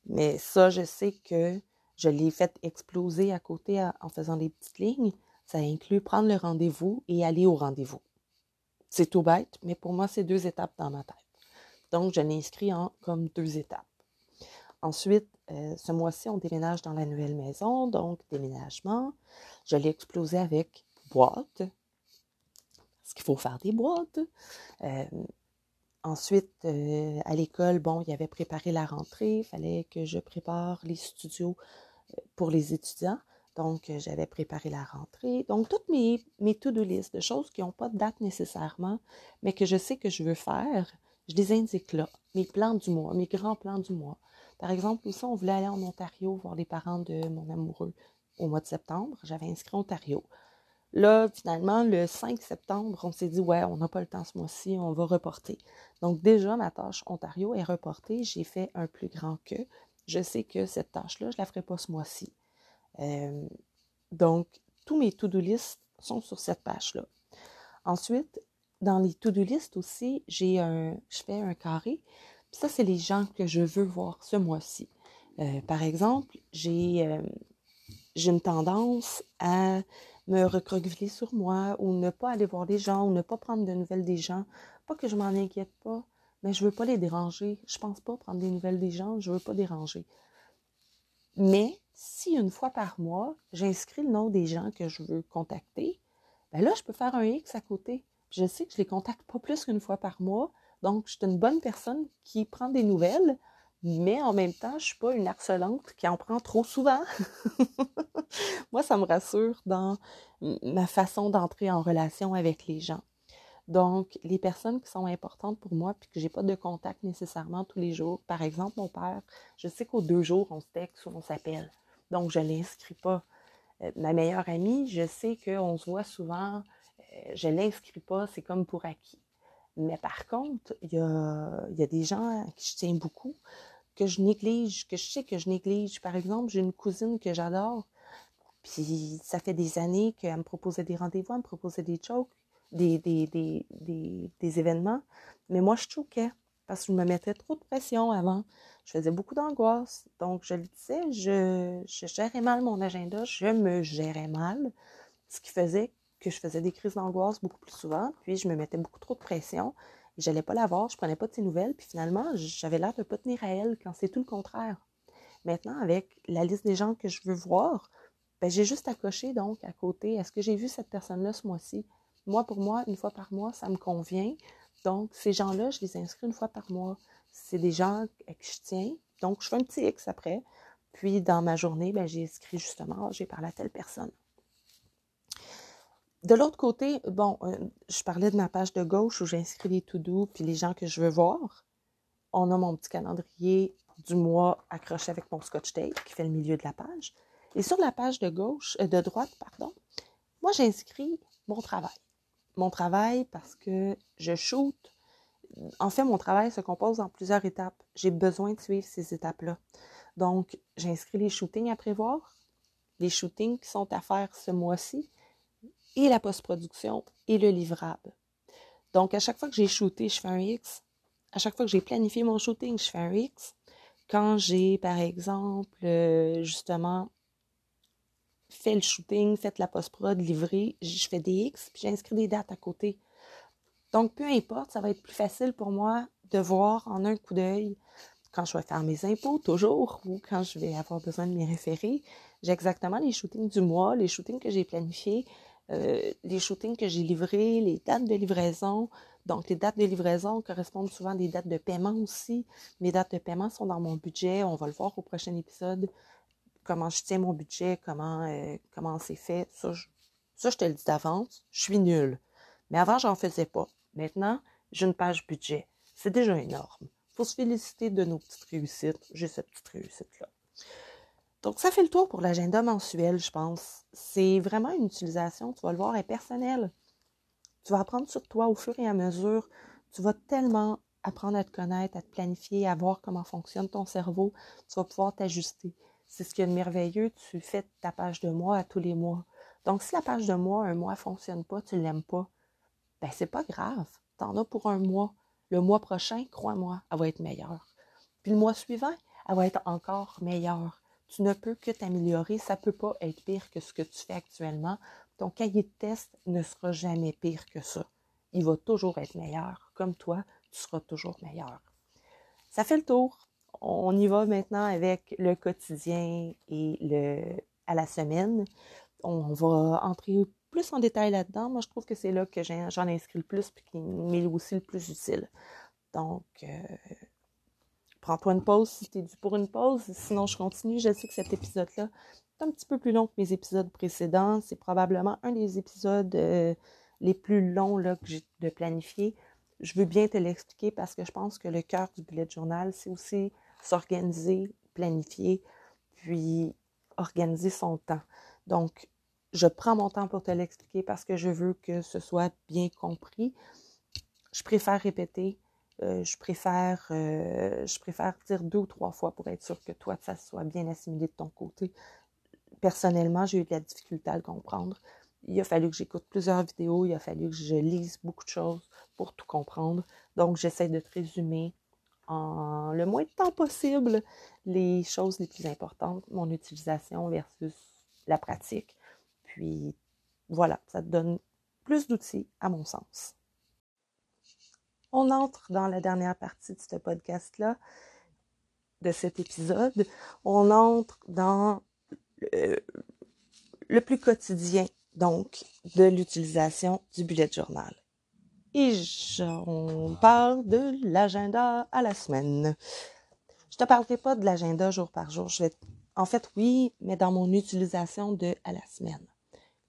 Mais ça, je sais que je l'ai fait exploser à côté en faisant des petites lignes. Ça inclut prendre le rendez-vous et aller au rendez-vous. C'est tout bête, mais pour moi, c'est deux étapes dans ma tête. Donc, je l'ai inscrit en comme deux étapes. Ensuite, euh, ce mois-ci, on déménage dans la nouvelle maison, donc déménagement. Je l'ai explosé avec boîte, parce qu'il faut faire des boîtes. Euh, ensuite, euh, à l'école, bon, il y avait préparé la rentrée, il fallait que je prépare les studios pour les étudiants. Donc, j'avais préparé la rentrée. Donc, toutes mes, mes to-do list de choses qui n'ont pas de date nécessairement, mais que je sais que je veux faire, je les indique là. Mes plans du mois, mes grands plans du mois. Par exemple, aussi, on voulait aller en Ontario voir les parents de mon amoureux au mois de septembre. J'avais inscrit Ontario. Là, finalement, le 5 septembre, on s'est dit, ouais, on n'a pas le temps ce mois-ci, on va reporter. Donc, déjà, ma tâche Ontario est reportée. J'ai fait un plus grand que. Je sais que cette tâche-là, je ne la ferai pas ce mois-ci. Euh, donc, tous mes to-do list sont sur cette page-là. Ensuite, dans les to-do list aussi, j'ai un, je fais un carré. ça, c'est les gens que je veux voir ce mois-ci. Euh, par exemple, j'ai euh, une tendance à me recroqueviller sur moi ou ne pas aller voir les gens ou ne pas prendre de nouvelles des gens. Pas que je m'en inquiète pas, mais je veux pas les déranger. Je pense pas prendre des nouvelles des gens, je veux pas déranger. Mais si une fois par mois, j'inscris le nom des gens que je veux contacter, ben là, je peux faire un X à côté. Je sais que je les contacte pas plus qu'une fois par mois. Donc, je suis une bonne personne qui prend des nouvelles, mais en même temps, je suis pas une harcelante qui en prend trop souvent. [LAUGHS] Moi, ça me rassure dans ma façon d'entrer en relation avec les gens. Donc, les personnes qui sont importantes pour moi, puis que j'ai pas de contact nécessairement tous les jours. Par exemple, mon père, je sais qu'aux deux jours, on se texte ou on s'appelle. Donc, je ne l'inscris pas. Euh, ma meilleure amie, je sais qu'on se voit souvent, euh, je ne l'inscris pas, c'est comme pour acquis. Mais par contre, il y a, des gens à qui je tiens beaucoup, que je néglige, que je sais que je néglige. Par exemple, j'ai une cousine que j'adore, puis ça fait des années qu'elle me proposait des rendez-vous, elle me proposait des jokes, des événements. Mais moi, je choquais parce que je me mettais trop de pression avant. Je faisais beaucoup d'angoisse. Donc, je le disais, je, je, gérais mal mon agenda, je me gérais mal, ce qui faisait que je faisais des crises d'angoisse beaucoup plus souvent, puis je me mettais beaucoup trop de pression. Et j'allais pas la voir, je prenais pas de ses nouvelles, puis finalement, j'avais l'air de pas tenir à elle quand c'est tout le contraire. Maintenant, avec la liste des gens que je veux voir, ben, j'ai juste à cocher donc à côté. Est-ce que j'ai vu cette personne-là ce mois-ci? Moi, pour moi, une fois par mois, ça me convient. Donc, ces gens-là, je les inscris une fois par mois. C'est des gens à qui je tiens. Donc, je fais un petit X après. Puis, dans ma journée, ben, j'ai écrit justement, j'ai parlé à telle personne. De l'autre côté, bon, euh, je parlais de ma page de gauche où j'inscris les to-do puis les gens que je veux voir. On a mon petit calendrier du mois accroché avec mon scotch tape qui fait le milieu de la page. Et sur la page de gauche, euh, de droite, pardon, moi j'inscris mon travail mon travail parce que je shoot. En fait, mon travail se compose en plusieurs étapes. J'ai besoin de suivre ces étapes-là. Donc, j'inscris les shootings à prévoir, les shootings qui sont à faire ce mois-ci, et la post-production et le livrable. Donc, à chaque fois que j'ai shooté, je fais un X. À chaque fois que j'ai planifié mon shooting, je fais un X. Quand j'ai, par exemple, euh, justement, fait le shooting, fait la post-prod, livré, je fais des X, puis j'inscris des dates à côté. Donc, peu importe, ça va être plus facile pour moi de voir en un coup d'œil quand je vais faire mes impôts, toujours, ou quand je vais avoir besoin de m'y référer. J'ai exactement les shootings du mois, les shootings que j'ai planifiés, euh, les shootings que j'ai livrés, les dates de livraison. Donc, les dates de livraison correspondent souvent à des dates de paiement aussi. Mes dates de paiement sont dans mon budget. On va le voir au prochain épisode comment je tiens mon budget, comment, euh, comment c'est fait. Ça je, te le dis d'avance, je suis nulle. Mais avant, j'en faisais pas. Maintenant, j'ai une page budget. C'est déjà énorme. Il faut se féliciter de nos petites réussites. J'ai cette petite réussite-là. Donc, ça fait le tour pour l'agenda mensuel, je pense. C'est vraiment une utilisation, tu vas le voir, est personnelle. Tu vas apprendre sur toi au fur et à mesure. Tu vas tellement apprendre à te connaître, à te planifier, à voir comment fonctionne ton cerveau. Tu vas pouvoir t'ajuster. C'est ce a de merveilleux, tu fais ta page de mois à tous les mois. Donc, si la page de mois, un mois ne fonctionne pas, tu ne l'aimes pas, ben c'est pas grave. Tu en as pour un mois. Le mois prochain, crois-moi, elle va être meilleure. Puis le mois suivant, elle va être encore meilleure. Tu ne peux que t'améliorer. Ça ne peut pas être pire que ce que tu fais actuellement. Ton cahier de test ne sera jamais pire que ça. Il va toujours être meilleur. Comme toi, tu seras toujours meilleur. Ça fait le tour on y va maintenant avec le quotidien et le à la semaine. On va entrer plus en détail là-dedans, moi, je trouve que c'est là que j'en inscris le plus puis qui m'est aussi le plus utile. Donc, euh, prends-toi une pause si tu es dû pour une pause. Sinon, je continue. Je sais que cet épisode-là est un petit peu plus long que mes épisodes précédents. C'est probablement un des épisodes euh, les plus longs que j'ai de planifier. Je veux bien te l'expliquer parce que je pense que le cœur du bullet journal, c'est aussi s'organiser, planifier, puis organiser son temps. Donc, je prends mon temps pour te l'expliquer parce que je veux que ce soit bien compris. Je préfère répéter, euh, je, préfère, euh, je préfère dire deux ou trois fois pour être sûr que toi, ça soit bien assimilé de ton côté. Personnellement, j'ai eu de la difficulté à le comprendre. Il a fallu que j'écoute plusieurs vidéos, il a fallu que je lise beaucoup de choses pour tout comprendre. Donc, j'essaie de te résumer en le moins de temps possible les choses les plus importantes, mon utilisation versus la pratique. Puis voilà, ça te donne plus d'outils à mon sens. On entre dans la dernière partie de ce podcast-là, de cet épisode. On entre dans le, plus quotidien, donc, de l'utilisation du bullet journal. Et on parle de l'agenda à la semaine. Je te parlerai pas de l'agenda jour par jour. En fait, oui, mais dans mon utilisation de à la semaine.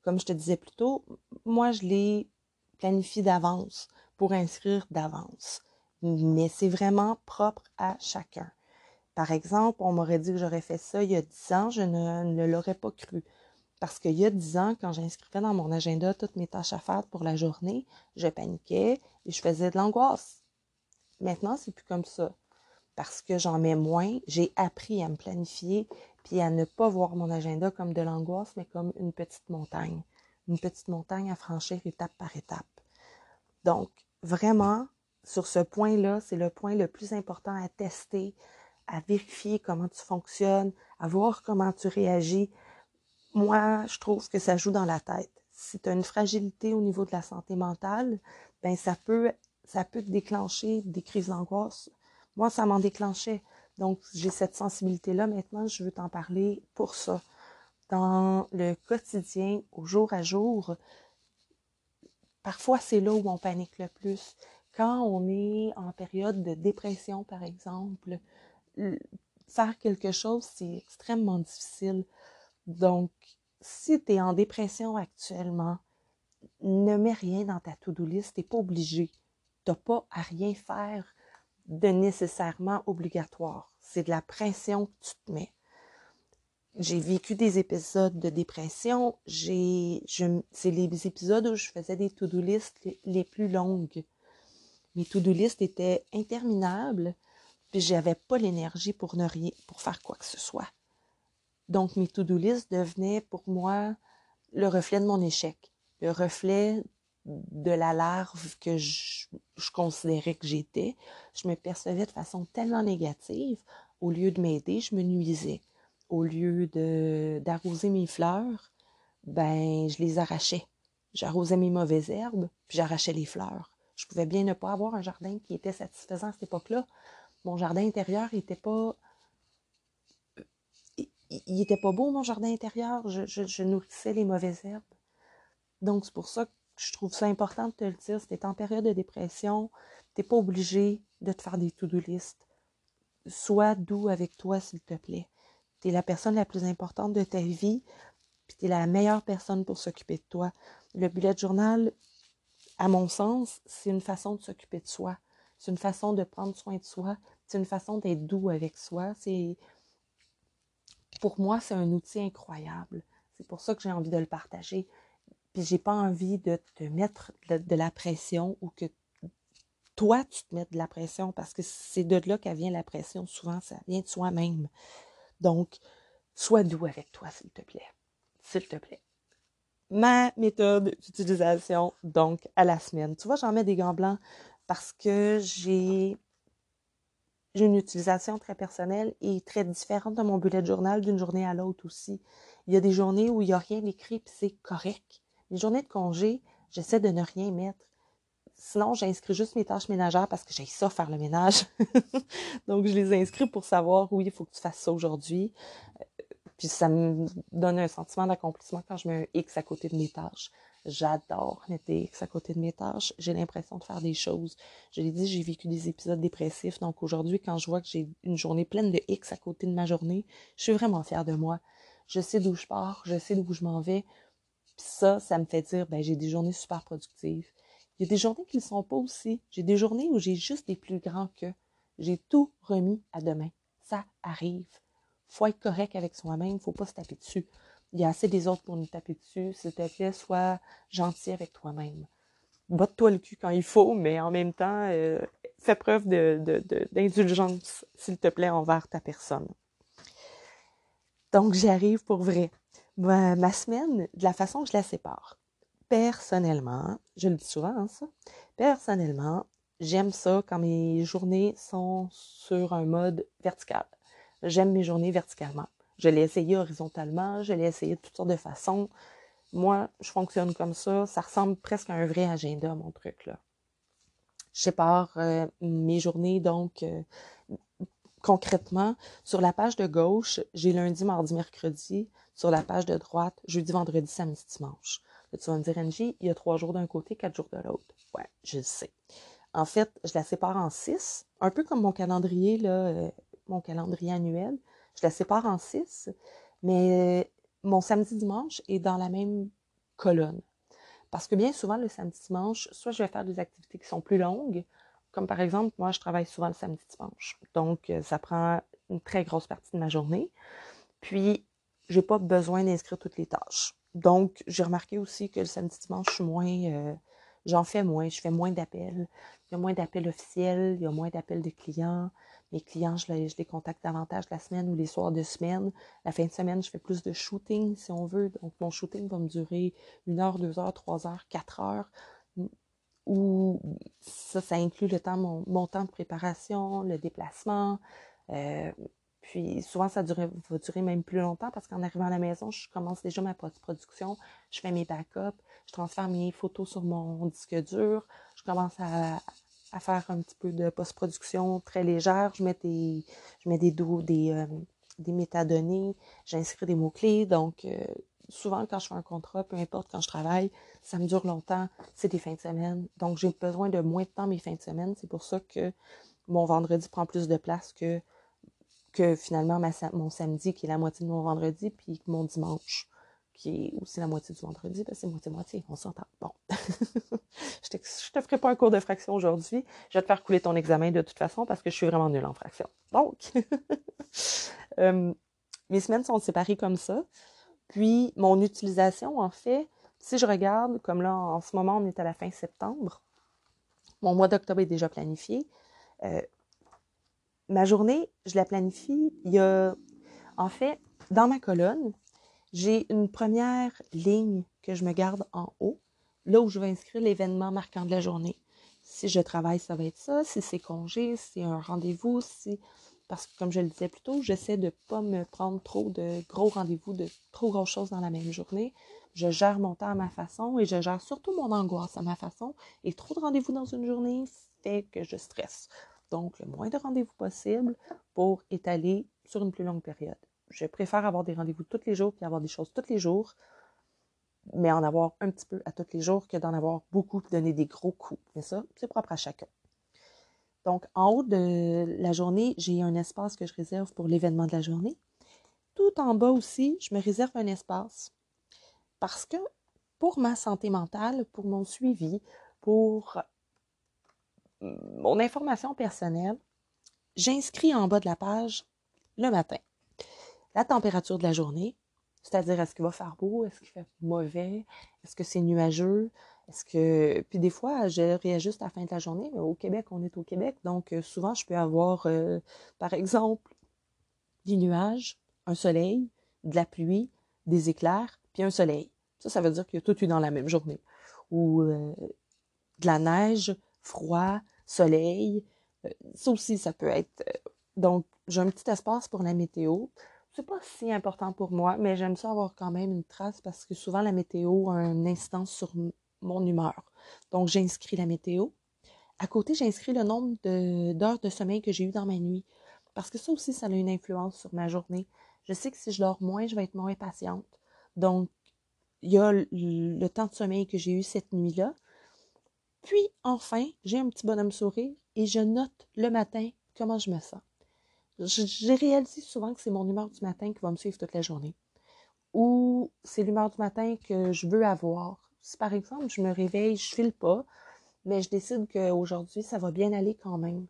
Comme je te disais plus tôt, moi, je les planifie d'avance pour inscrire d'avance. Mais c'est vraiment propre à chacun. Par exemple, on m'aurait dit que j'aurais fait ça il y a dix ans, je ne, l'aurais pas cru. Parce qu'il y a dix ans, quand j'inscrivais dans mon agenda toutes mes tâches à faire pour la journée, je paniquais et je faisais de l'angoisse. Maintenant, c'est plus comme ça. Parce que j'en mets moins, j'ai appris à me planifier puis à ne pas voir mon agenda comme de l'angoisse, mais comme une petite montagne. Une petite montagne à franchir étape par étape. Donc, vraiment, sur ce point-là, c'est le point le plus important à tester, à vérifier comment tu fonctionnes, à voir comment tu réagis. Moi, je trouve que ça joue dans la tête. Si tu as une fragilité au niveau de la santé mentale, ben ça peut, ça peut te déclencher des crises d'angoisse. Moi, ça m'en déclenchait. Donc, j'ai cette sensibilité-là. Maintenant, je veux t'en parler pour ça. Dans le quotidien, au jour à jour, parfois c'est là où on panique le plus. Quand on est en période de dépression, par exemple, faire quelque chose, c'est extrêmement difficile. Donc, si tu es en dépression actuellement, ne mets rien dans ta to-do list, tu n'es pas obligé. Tu n'as pas à rien faire de nécessairement obligatoire. C'est de la pression que tu te mets. J'ai vécu des épisodes de dépression. C'est les épisodes où je faisais des to-do list les plus longues. Mes to-do list étaient interminables, puis j'avais pas l'énergie pour ne rien, pour faire quoi que ce soit. Donc mes to-do list devenaient pour moi le reflet de mon échec, le reflet de la larve que je, considérais que j'étais, je me percevais de façon tellement négative, au lieu de m'aider, je me nuisais. Au lieu d'arroser mes fleurs, ben je les arrachais. J'arrosais mes mauvaises herbes, puis j'arrachais les fleurs. Je pouvais bien ne pas avoir un jardin qui était satisfaisant à cette époque-là. Mon jardin intérieur n'était pas il n'était pas beau, mon jardin intérieur. Je, nourrissais les mauvaises herbes. Donc, c'est pour ça que je trouve ça important de te le dire. Si tu es en période de dépression, tu n'es pas obligé de te faire des to-do list. Sois doux avec toi, s'il te plaît. Tu es la personne la plus importante de ta vie, puis tu es la meilleure personne pour s'occuper de toi. Le bullet journal, à mon sens, c'est une façon de s'occuper de soi. C'est une façon de prendre soin de soi. C'est une façon d'être doux avec soi. C'est pour moi, c'est un outil incroyable. C'est pour ça que j'ai envie de le partager. Puis j'ai pas envie de te mettre de, la pression ou que toi, tu te mettes de la pression parce que c'est de là qu'elle vient la pression. Souvent, ça vient de soi-même. Donc, sois doux avec toi, s'il te plaît. S'il te plaît. Ma méthode d'utilisation, donc, à la semaine. Tu vois, j'en mets des gants blancs parce que j'ai une utilisation très personnelle et très différente de mon bullet journal d'une journée à l'autre aussi. Il y a des journées où il n'y a rien écrit puis c'est correct. Les journées de congé, j'essaie de ne rien mettre. Sinon, j'inscris juste mes tâches ménagères parce que j'ai ça faire le ménage. [LAUGHS] Donc, je les inscris pour savoir, oui, il faut que tu fasses ça aujourd'hui. Euh, puis ça me donne un sentiment d'accomplissement quand je mets un X à côté de mes tâches. J'adore mettre des X à côté de mes tâches. J'ai l'impression de faire des choses. Je l'ai dit, j'ai vécu des épisodes dépressifs. Donc aujourd'hui, quand je vois que j'ai une journée pleine de X à côté de ma journée, je suis vraiment fière de moi. Je sais d'où je pars, je sais d'où je m'en vais. Puis ça, ça me fait dire, ben, j'ai des journées super productives. Il y a des journées qui ne sont pas aussi. J'ai des journées où j'ai juste des plus grands que. J'ai tout remis à demain. Ça arrive. Faut être correct avec soi-même, faut pas se taper dessus il y a assez des autres pour nous taper dessus. S'il te plaît, sois gentil avec toi-même. Botte-toi le cul quand il faut, mais en même temps, euh, fais preuve d'indulgence, s'il te plaît, envers ta personne. Donc, j'arrive pour vrai. Ma, ma, semaine, de la façon que je la sépare. Personnellement, je le dis souvent, hein, ça. Personnellement, j'aime ça quand mes journées sont sur un mode vertical. J'aime mes journées verticalement. Je l'ai essayé horizontalement, je l'ai essayé de toutes sortes de façons. Moi, je fonctionne comme ça. Ça ressemble presque à un vrai agenda, mon truc, là. Je sépare euh, mes journées, donc, euh, concrètement, sur la page de gauche, j'ai lundi, mardi, mercredi. Sur la page de droite, jeudi, vendredi, samedi, dimanche. Là, tu vas me dire, Angie, il y a trois jours d'un côté, quatre jours de l'autre. Ouais, je le sais. En fait, je la sépare en six, un peu comme mon calendrier, là, euh, mon calendrier annuel. Je la sépare en six, mais mon samedi-dimanche est dans la même colonne. Parce que bien souvent, le samedi-dimanche, soit je vais faire des activités qui sont plus longues, comme par exemple, moi, je travaille souvent le samedi-dimanche. Donc, euh, ça prend une très grosse partie de ma journée. Puis, j'ai pas besoin d'inscrire toutes les tâches. Donc, j'ai remarqué aussi que le samedi-dimanche, je suis moins, euh, j'en fais moins, je fais moins d'appels. Il y a moins d'appels officiels, il y a moins d'appels de clients. Mes clients, je les, contacte davantage la semaine ou les soirs de semaine. La fin de semaine, je fais plus de shooting, si on veut. Donc, mon shooting va me durer une heure, deux heures, trois heures, quatre heures. Ou ça, ça inclut le temps, mon, temps de préparation, le déplacement. Euh, puis souvent, ça va durer même plus longtemps parce qu'en arrivant à la maison, je commence déjà ma production, je fais mes backups, je transfère mes photos sur mon disque dur, je commence à, à faire un petit peu de post-production très légère. Je mets des, je mets des, des, euh, des métadonnées, j'inscris des mots-clés. Donc, euh, souvent, quand je fais un contrat, peu importe quand je travaille, ça me dure longtemps. C'est des fins de semaine. Donc, j'ai besoin de moins de temps mes fins de semaine. C'est pour ça que mon vendredi prend plus de place que, que finalement mon samedi, qui est la moitié de mon vendredi, puis mon dimanche qui est aussi la moitié du vendredi, que c'est moitié-moitié, on s'entend. Bon. Je, te, te ferai pas un cours de fraction aujourd'hui. Je vais te faire couler ton examen de toute façon parce que je suis vraiment nulle en fraction. Donc, [LAUGHS] euh, mes semaines sont séparées comme ça. Puis, mon utilisation, en fait, si je regarde, comme là, en ce moment, on est à la fin septembre, mon mois d'octobre est déjà planifié. Euh, ma journée, je la planifie. Il y a, en fait, dans ma colonne, j'ai une première ligne que je me garde en haut, là où je vais inscrire l'événement marquant de la journée. Si je travaille, ça va être ça. Si c'est congé, si c'est un rendez-vous, si... Parce que comme je le disais plus tôt, j'essaie de ne pas me prendre trop de gros rendez-vous, de trop grosses choses dans la même journée. Je gère mon temps à ma façon et je gère surtout mon angoisse à ma façon. Et trop de rendez-vous dans une journée fait que je stresse. Donc, le moins de rendez-vous possible pour étaler sur une plus longue période je préfère avoir des rendez-vous tous les jours puis avoir des choses tous les jours, mais en avoir un petit peu à tous les jours que d'en avoir beaucoup et donner des gros coups. Mais ça, c'est propre à chacun. Donc, en haut de la journée, j'ai un espace que je réserve pour l'événement de la journée. Tout en bas aussi, je me réserve un espace parce que pour ma santé mentale, pour mon suivi, pour mon information personnelle, j'inscris en bas de la page le matin la température de la journée, c'est-à-dire est-ce qu'il va faire beau, est-ce qu'il fait mauvais, est-ce que c'est nuageux, est-ce que. Puis des fois, je réajuste à la fin de la journée, mais au Québec, on est au Québec, donc euh, souvent, je peux avoir, euh, par exemple, des nuages, un soleil, de la pluie, des éclairs, puis un soleil. Ça, ça veut dire qu'il y a tout eu dans la même journée. Ou euh, de la neige, froid, soleil. ça aussi, ça peut être. donc, j'ai un petit espace pour la météo c'est pas si important pour moi, mais j'aime ça avoir quand même une trace parce que souvent la météo a un instance sur mon humeur. Donc, j'inscris la météo. À côté, j'inscris le nombre d'heures de, sommeil que j'ai eu dans ma nuit. Parce que ça aussi, ça a une influence sur ma journée. Je sais que si je dors moins, je vais être moins patiente. Donc, il y a le temps de sommeil que j'ai eu cette nuit-là. Puis, enfin, j'ai un petit bonhomme sourire et je note le matin comment je me sens. J'ai réalisé souvent que c'est mon humeur du matin qui va me suivre toute la journée. Ou c'est l'humeur du matin que je veux avoir. Si par exemple, je me réveille, je file pas, mais je décide qu'aujourd'hui, ça va bien aller quand même.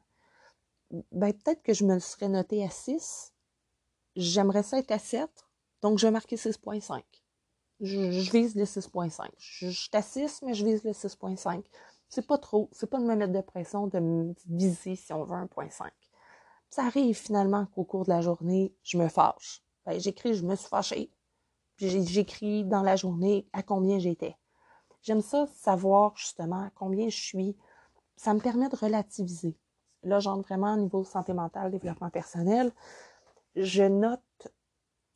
Ben, peut-être que je me serais noté à 6. J'aimerais ça être à 7. Donc, je vais marquer 6.5. Je, vise le 6.5. Je, je suis à 6, mais je vise le 6.5. C'est pas trop. C'est pas de me mettre de pression de me viser si on veut 1.5. Ça arrive finalement qu'au cours de la journée, je me fâche. Ben, j'écris, je me suis fâchée. J'écris dans la journée à combien j'étais. J'aime ça, savoir justement à combien je suis. Ça me permet de relativiser. Là, j'entre vraiment au niveau santé mentale, développement personnel. Je note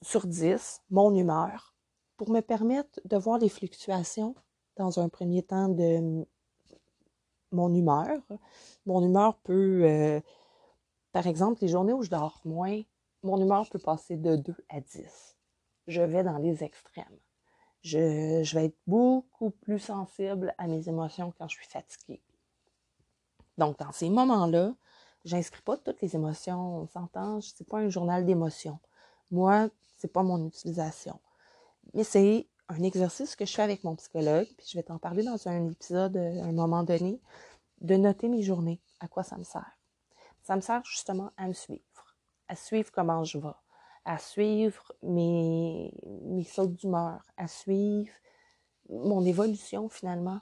sur 10 mon humeur pour me permettre de voir les fluctuations dans un premier temps de mon humeur. Mon humeur peut, euh, par exemple, les journées où je dors moins, mon humeur peut passer de 2 à 10. Je vais dans les extrêmes. Je, vais être beaucoup plus sensible à mes émotions quand je suis fatiguée. Donc, dans ces moments-là, j'inscris pas toutes les émotions. On s'entend, c'est pas un journal d'émotions. Moi, c'est pas mon utilisation. Mais c'est un exercice que je fais avec mon psychologue, puis je vais t'en parler dans un épisode à un moment donné, de noter mes journées, à quoi ça me sert. Ça me sert justement à me suivre, à suivre comment je vais, à suivre mes, mes d'humeur, à suivre mon évolution finalement.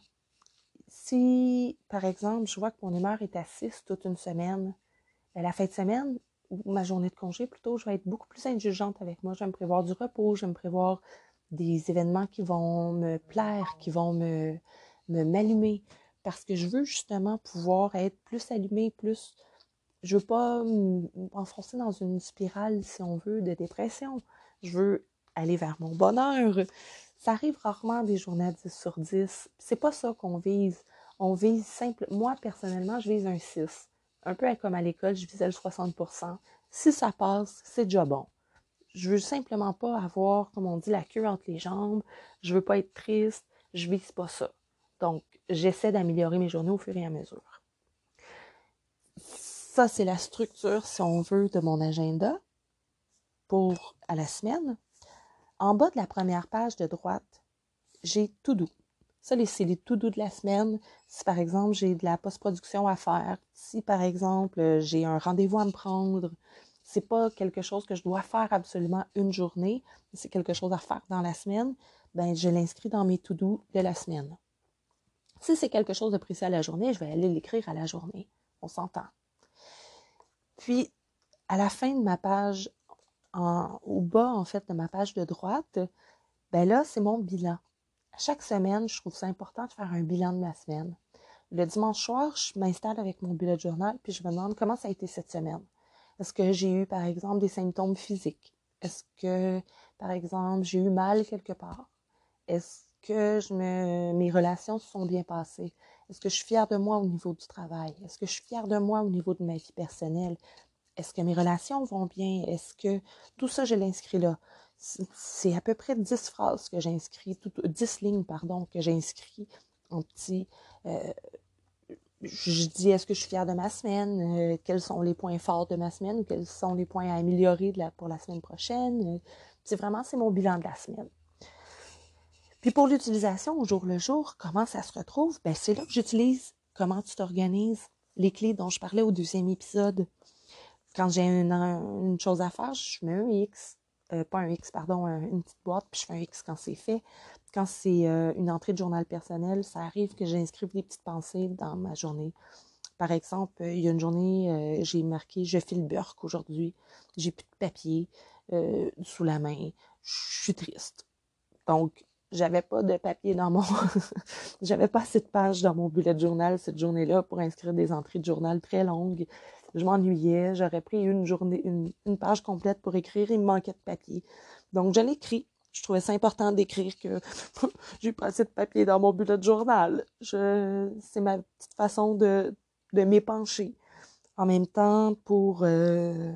Si, par exemple, je vois que mon humeur est à 6 toute une semaine, à ben, la fin de semaine, ou ma journée de congé plutôt, je vais être beaucoup plus indulgente avec moi. Je vais me prévoir du repos, je vais me prévoir des événements qui vont me plaire, qui vont me m'allumer, parce que je veux justement pouvoir être plus allumée, plus je veux pas m'enfoncer dans une spirale, si on veut, de dépression. Je veux aller vers mon bonheur. Ça arrive rarement des journées à 10 sur 10. C'est pas ça qu'on vise. On vise simple. Moi, personnellement, je vise un 6. Un peu comme à l'école, je visais le 60% Si ça passe, c'est déjà bon. Je veux simplement pas avoir, comme on dit, la queue entre les jambes. Je veux pas être triste. Je vise pas ça. Donc, j'essaie d'améliorer mes journées au fur et à mesure. Ça, c'est la structure, si on veut, de mon agenda pour à la semaine. En bas de la première page de droite, j'ai tout doux. Ça, c'est les tout doux de la semaine. Si par exemple j'ai de la post-production à faire, si par exemple j'ai un rendez-vous à me prendre, c'est pas quelque chose que je dois faire absolument une journée, c'est quelque chose à faire dans la semaine, ben je l'inscris dans mes tout doux de la semaine. Si c'est quelque chose de précis à la journée, je vais aller l'écrire à la journée. On s'entend. Puis, à la fin de ma page, au bas, en fait, de ma page de droite, ben là, c'est mon bilan. Chaque semaine, je trouve ça important de faire un bilan de ma semaine. Le dimanche soir, je m'installe avec mon bullet journal, puis je me demande comment ça a été cette semaine. Est-ce que j'ai eu, par exemple, des symptômes physiques? Est-ce que, par exemple, j'ai eu mal quelque part? Est-ce que mes relations se sont bien passées? Est-ce que je suis fière de moi au niveau du travail? Est-ce que je suis fière de moi au niveau de ma vie personnelle? Est-ce que mes relations vont bien? Est-ce que tout ça, je l'inscris là? C'est à peu près 10 phrases que j'inscris, 10 lignes, pardon, que j'inscris en petit. Euh, je dis est-ce que je suis fière de ma semaine, euh, quels sont les points forts de ma semaine, quels sont les points à améliorer pour la semaine prochaine? c'est vraiment c'est mon bilan de la semaine. Puis pour l'utilisation au jour le jour, comment ça se retrouve? Ben, c'est là que j'utilise comment tu t'organises, les clés dont je parlais au deuxième épisode. Quand j'ai une, chose à faire, je mets un X, euh, pas un X, pardon, une petite boîte, puis je fais un X quand c'est fait. Quand c'est euh, une entrée de journal personnel, ça arrive que j'inscrive des petites pensées dans ma journée. Par exemple, il y a une journée, euh, j'ai marqué Je file burk aujourd'hui, j'ai plus de papier sous la main, je suis triste. Donc, j'avais pas de papier dans mon [LAUGHS] j'avais pas assez de pages dans mon bullet journal cette journée-là pour inscrire des entrées de journal très longues. Je m'ennuyais, j'aurais pris une journée une, page complète pour écrire, il me manquait de papier. Donc je l'écris. Je trouvais ça important d'écrire que [LAUGHS] j'ai pas assez de papier dans mon bullet journal. Je c'est ma petite façon de de m'épancher. En même temps pour euh,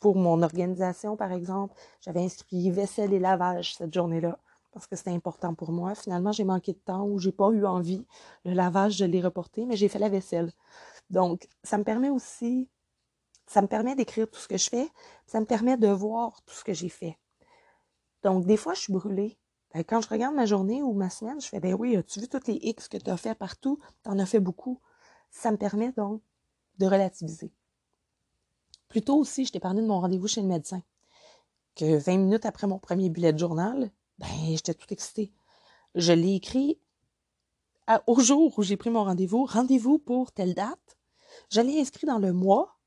pour mon organisation par exemple, j'avais inscrit vaisselle et lavage cette journée-là parce que c'était important pour moi. Finalement, j'ai manqué de temps ou j'ai pas eu envie. Le lavage, je l'ai reporté, mais j'ai fait la vaisselle. Donc, ça me permet aussi, ça me permet d'écrire tout ce que je fais, ça me permet de voir tout ce que j'ai fait. Donc, des fois, je suis brûlée. Ben, quand je regarde ma journée ou ma semaine, je fais, ben oui, as-tu vu toutes les X que tu as fait partout? Tu en as fait beaucoup. Ça me permet donc de relativiser. Plus tôt aussi, je t'ai parlé de mon rendez-vous chez le médecin. Que 20 minutes après mon premier bullet de journal, ben, j'étais tout excitée. Je l'ai écrit au jour où j'ai pris mon rendez-vous, rendez-vous pour telle date. Je l'ai inscrit dans le mois,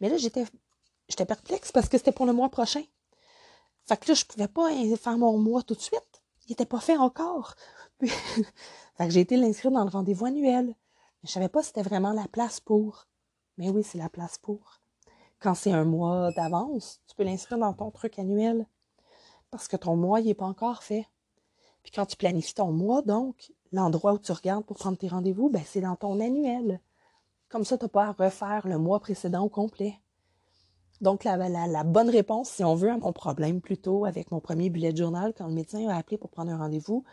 mais là, j'étais, j'étais perplexe parce que c'était pour le mois prochain. Fait que là, je pouvais pas faire mon mois tout de suite. Il était pas fait encore. [LAUGHS] fait que j'ai été l'inscrire dans le rendez-vous annuel. Je savais pas si c'était vraiment la place pour. Mais oui, c'est la place pour. Quand c'est un mois d'avance, tu peux l'inscrire dans ton truc annuel. Parce que ton mois, n'est pas encore fait. Puis quand tu planifies ton mois, donc, l'endroit où tu regardes pour prendre tes rendez-vous, ben, c'est dans ton annuel. Comme ça, tu n'as pas à refaire le mois précédent au complet. Donc, la, la, bonne réponse, si on veut, à mon problème plutôt avec mon premier bullet journal, quand le médecin a appelé pour prendre un rendez-vous,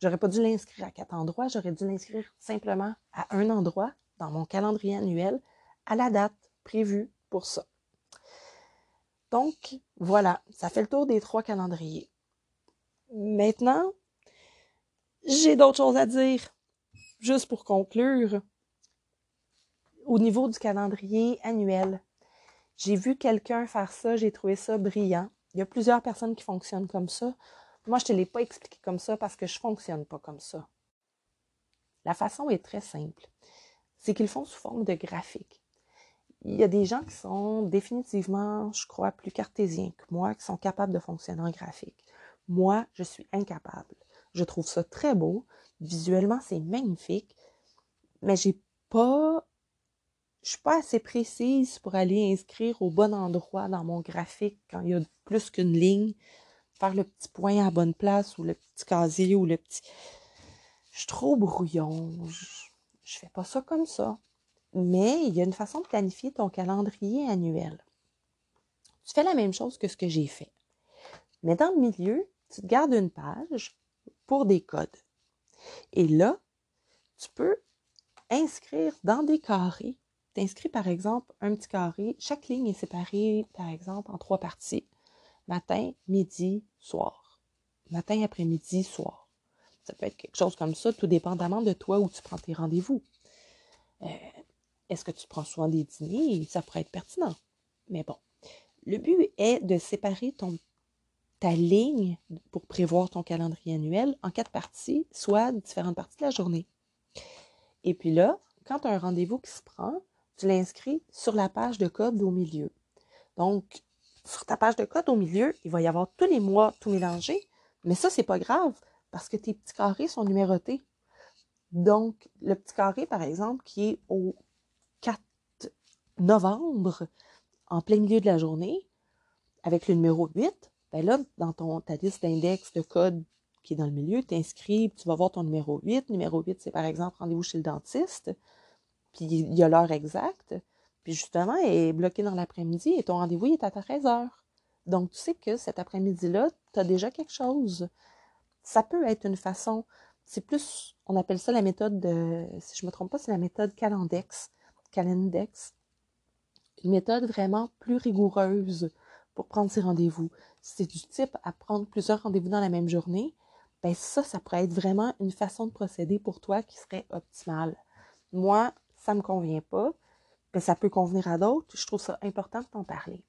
j'aurais pas dû l'inscrire à quatre endroits, j'aurais dû l'inscrire simplement à un endroit dans mon calendrier annuel à la date prévue pour ça. Donc, voilà, ça fait le tour des trois calendriers. Maintenant, j'ai d'autres choses à dire. Juste pour conclure, au niveau du calendrier annuel, j'ai vu quelqu'un faire ça, j'ai trouvé ça brillant. Il y a plusieurs personnes qui fonctionnent comme ça. Moi, je ne te l'ai pas expliqué comme ça parce que je ne fonctionne pas comme ça. La façon est très simple. C'est qu'ils font sous forme de graphique. Il y a des gens qui sont définitivement, je crois, plus cartésiens que moi, qui sont capables de fonctionner en graphique. Moi, je suis incapable. Je trouve ça très beau. Visuellement, c'est magnifique. Mais j'ai pas. Je suis pas assez précise pour aller inscrire au bon endroit dans mon graphique quand il y a plus qu'une ligne. Faire le petit point à bonne place ou le petit casier ou le petit. Je suis trop brouillon. Je, je fais pas ça comme ça. Mais il y a une façon de planifier ton calendrier annuel. Tu fais la même chose que ce que j'ai fait. Mais dans le milieu, tu te gardes une page pour des codes. Et là, tu peux inscrire dans des carrés. Tu inscris par exemple un petit carré. Chaque ligne est séparée, par exemple, en trois parties. Matin, midi, soir. Matin, après-midi, soir. Ça peut être quelque chose comme ça, tout dépendamment de toi où tu prends tes rendez-vous. Euh, est-ce que tu prends soin des dîners? Ça pourrait être pertinent. Mais bon, le but est de séparer ton ta ligne pour prévoir ton calendrier annuel en quatre parties, soit différentes parties de la journée. Et puis là, quand tu as un rendez-vous qui se prend, tu l'inscris sur la page de code au milieu. Donc, sur ta page de code au milieu, il va y avoir tous les mois tout mélangé, mais ça, c'est pas grave parce que tes petits carrés sont numérotés. Donc, le petit carré, par exemple, qui est au 4 novembre, en plein milieu de la journée, avec le numéro 8, ben là, dans ton, ta liste d'index de code qui est dans le milieu, tu inscris, tu vas voir ton numéro 8. Numéro 8, c'est par exemple rendez-vous chez le dentiste. Puis il y a l'heure exacte. Puis justement, elle est bloqué dans l'après-midi et ton rendez-vous est à 13 heures. Donc, tu sais que cet après-midi-là, tu as déjà quelque chose. Ça peut être une façon, c'est plus, on appelle ça la méthode de, si je ne me trompe pas, c'est la méthode Calendex. Calendex. Une méthode vraiment plus rigoureuse pour prendre ses rendez-vous. Si c'est du type à prendre plusieurs rendez-vous dans la même journée, ben ça, ça pourrait être vraiment une façon de procéder pour toi qui serait optimale. Moi, ça ne me convient pas, mais ça peut convenir à d'autres. Je trouve ça important de t'en parler.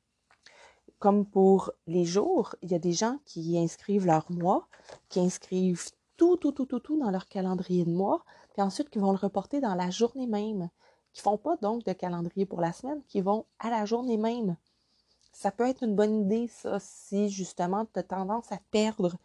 Comme pour les jours, il y a des gens qui inscrivent leur mois, qui inscrivent tout, tout, tout, tout, tout dans leur calendrier de mois, puis ensuite qui vont le reporter dans la journée même, qui font pas donc de calendrier pour la semaine, qui vont à la journée même ça peut être une bonne idée, ça, si justement tu as tendance à perdre.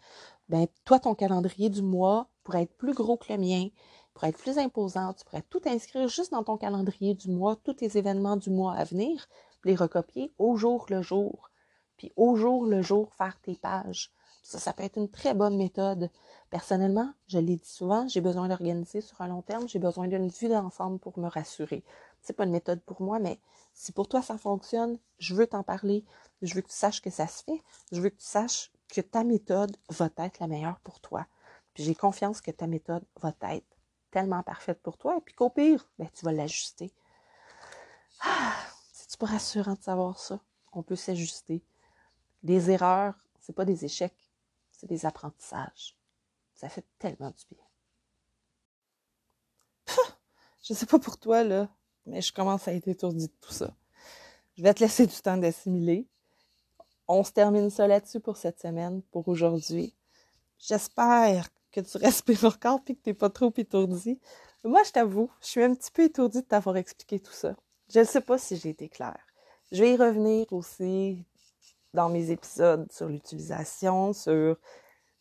Ben, toi, ton calendrier du mois pourrait être plus gros que le mien, pourrait être plus imposant. Tu pourrais tout inscrire juste dans ton calendrier du mois, tous tes événements du mois à venir, les recopier au jour le jour. Puis au jour le jour, faire tes pages. Ça, ça peut être une très bonne méthode. Personnellement, je l'ai dit souvent, j'ai besoin d'organiser sur un long terme, j'ai besoin d'une vue d'ensemble pour me rassurer. C'est pas une méthode pour moi, mais si pour toi ça fonctionne, je veux t'en parler. Je veux que tu saches que ça se fait. Je veux que tu saches que ta méthode va être la meilleure pour toi. Puis j'ai confiance que ta méthode va être tellement parfaite pour toi. Et puis qu'au pire, ben, tu vas l'ajuster. Ah, c'est-tu pas rassurant de savoir ça? On peut s'ajuster. Les erreurs, c'est pas des échecs, c'est des apprentissages. Ça fait tellement du bien. Je sais pas pour toi, là, mais je commence à être étourdie de tout ça. Je vais te laisser du temps d'assimiler. On se termine ça là-dessus pour cette semaine, pour aujourd'hui. J'espère que tu respires encore et que tu n'es pas trop étourdi. Moi, je t'avoue, je suis un petit peu étourdie de t'avoir expliqué tout ça. Je ne sais pas si j'ai été claire. Je vais y revenir aussi dans mes épisodes sur l'utilisation, sur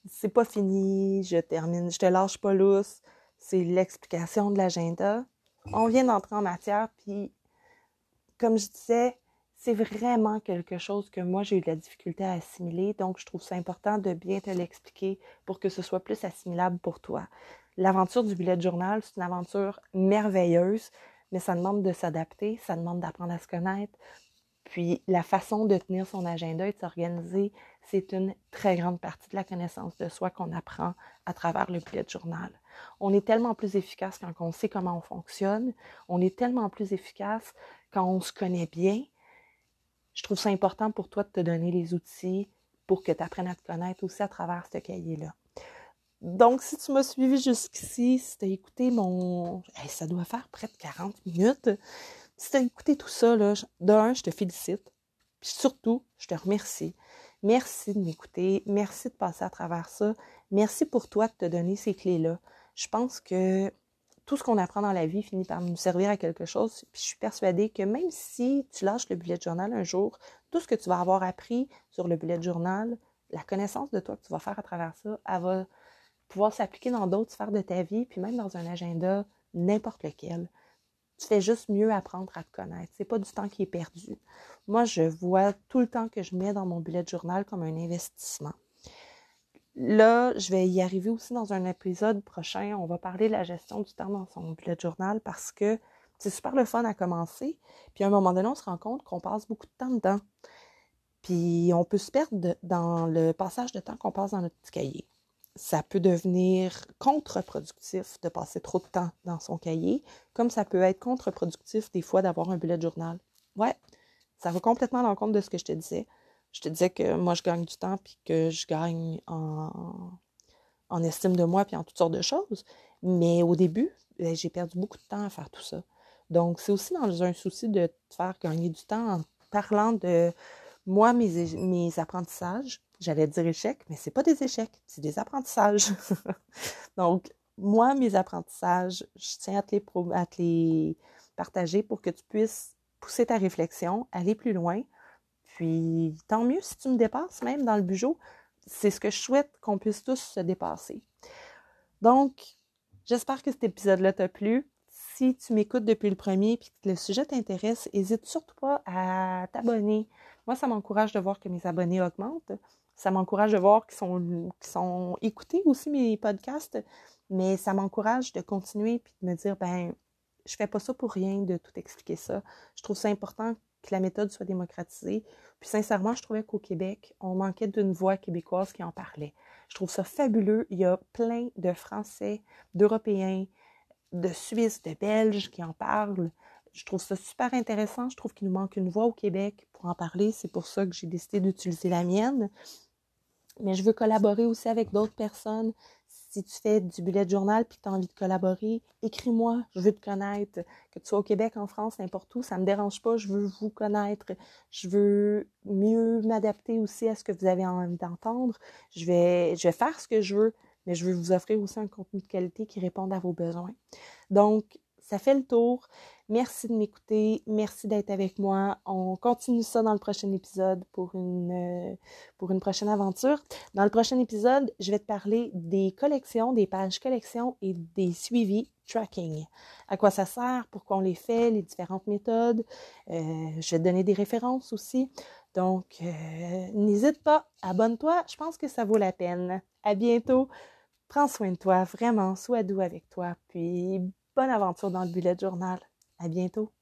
c'est pas fini, je termine, je te lâche pas lousse, c'est l'explication de l'agenda. On vient d'entrer en matière, puis comme je disais, c'est vraiment quelque chose que moi j'ai eu de la difficulté à assimiler, donc je trouve ça important de bien te l'expliquer pour que ce soit plus assimilable pour toi. L'aventure du bullet journal, c'est une aventure merveilleuse, mais ça demande de s'adapter, ça demande d'apprendre à se connaître. Puis la façon de tenir son agenda et de s'organiser, c'est une très grande partie de la connaissance de soi qu'on apprend à travers le bullet journal. On est tellement plus efficace quand on sait comment on fonctionne, on est tellement plus efficace quand on se connaît bien, je trouve ça important pour toi de te donner les outils pour que tu apprennes à te connaître aussi à travers ce cahier-là. Donc, si tu m'as suivi jusqu'ici, si tu as écouté mon... ça doit faire près de 40 minutes. Si tu as écouté tout ça, là, d'un, je te félicite. Puis surtout, je te remercie. Merci de m'écouter. Merci de passer à travers ça. Merci pour toi de te donner ces clés-là. Je pense que tout ce qu'on apprend dans la vie finit par nous servir à quelque chose. Puis je suis persuadée que même si tu lâches le bullet journal un jour, tout ce que tu vas avoir appris sur le bullet journal, la connaissance de toi que tu vas faire à travers ça, elle va pouvoir s'appliquer dans d'autres sphères de ta vie, puis même dans un agenda, n'importe lequel. Tu fais juste mieux apprendre à te connaître. C'est pas du temps qui est perdu. Moi, je vois tout le temps que je mets dans mon bullet journal comme un investissement. Là, je vais y arriver aussi dans un épisode prochain. On va parler de la gestion du temps dans son bullet journal parce que c'est super le fun à commencer. Puis à un moment donné, on se rend compte qu'on passe beaucoup de temps dedans. Puis on peut se perdre dans le passage de temps qu'on passe dans notre petit cahier. Ça peut devenir contre-productif de passer trop de temps dans son cahier, comme ça peut être contre-productif des fois d'avoir un bullet journal. Ouais, ça va complètement à l'encontre de ce que je te disais je te disais que moi, je gagne du temps, puis que je gagne en, estime de moi, puis en toutes sortes de choses. Mais au début, ben, j'ai perdu beaucoup de temps à faire tout ça. Donc, c'est aussi dans un souci de te faire gagner du temps en parlant de moi, mes, mes apprentissages. J'allais dire échecs, mais c'est pas des échecs, c'est des apprentissages. [LAUGHS] Donc, moi, mes apprentissages, je tiens à te, les, à te les partager pour que tu puisses pousser ta réflexion, aller plus loin, puis tant mieux si tu me dépasses même dans le bugeot. C'est ce que je souhaite qu'on puisse tous se dépasser. Donc, j'espère que cet épisode-là t'a plu. Si tu m'écoutes depuis le premier et que le sujet t'intéresse, n'hésite surtout pas à t'abonner. Moi, ça m'encourage de voir que mes abonnés augmentent. Ça m'encourage de voir qu'ils sont, sont écoutés aussi mes podcasts, mais ça m'encourage de continuer puis de me dire, ben, je fais pas ça pour rien de tout expliquer ça. Je trouve ça important que la méthode soit démocratisée. Puis sincèrement, je trouvais qu'au Québec, on manquait d'une voix québécoise qui en parlait. Je trouve ça fabuleux. Il y a plein de Français, d'Européens, de Suisses, de Belges qui en parlent. Je trouve ça super intéressant. Je trouve qu'il nous manque une voix au Québec pour en parler. C'est pour ça que j'ai décidé d'utiliser la mienne. Mais je veux collaborer aussi avec d'autres personnes si tu fais du bullet journal puis que tu as envie de collaborer, écris-moi, je veux te connaître. Que tu sois au Québec, en France, n'importe où, ça ne me dérange pas, je veux vous connaître. Je veux mieux m'adapter aussi à ce que vous avez envie d'entendre. Je vais, je vais faire ce que je veux, mais je veux vous offrir aussi un contenu de qualité qui réponde à vos besoins. Donc, ça fait le tour. Merci de m'écouter. Merci d'être avec moi. On continue ça dans le prochain épisode pour une, euh, pour une prochaine aventure. Dans le prochain épisode, je vais te parler des collections, des pages collections et des suivis tracking. À quoi ça sert, pourquoi on les fait, les différentes méthodes. Euh, je vais te donner des références aussi. Donc, euh, n'hésite pas, abonne-toi. Je pense que ça vaut la peine. À bientôt. Prends soin de toi, vraiment. Sois doux avec toi. Puis, bonne aventure dans le bullet journal. À bientôt.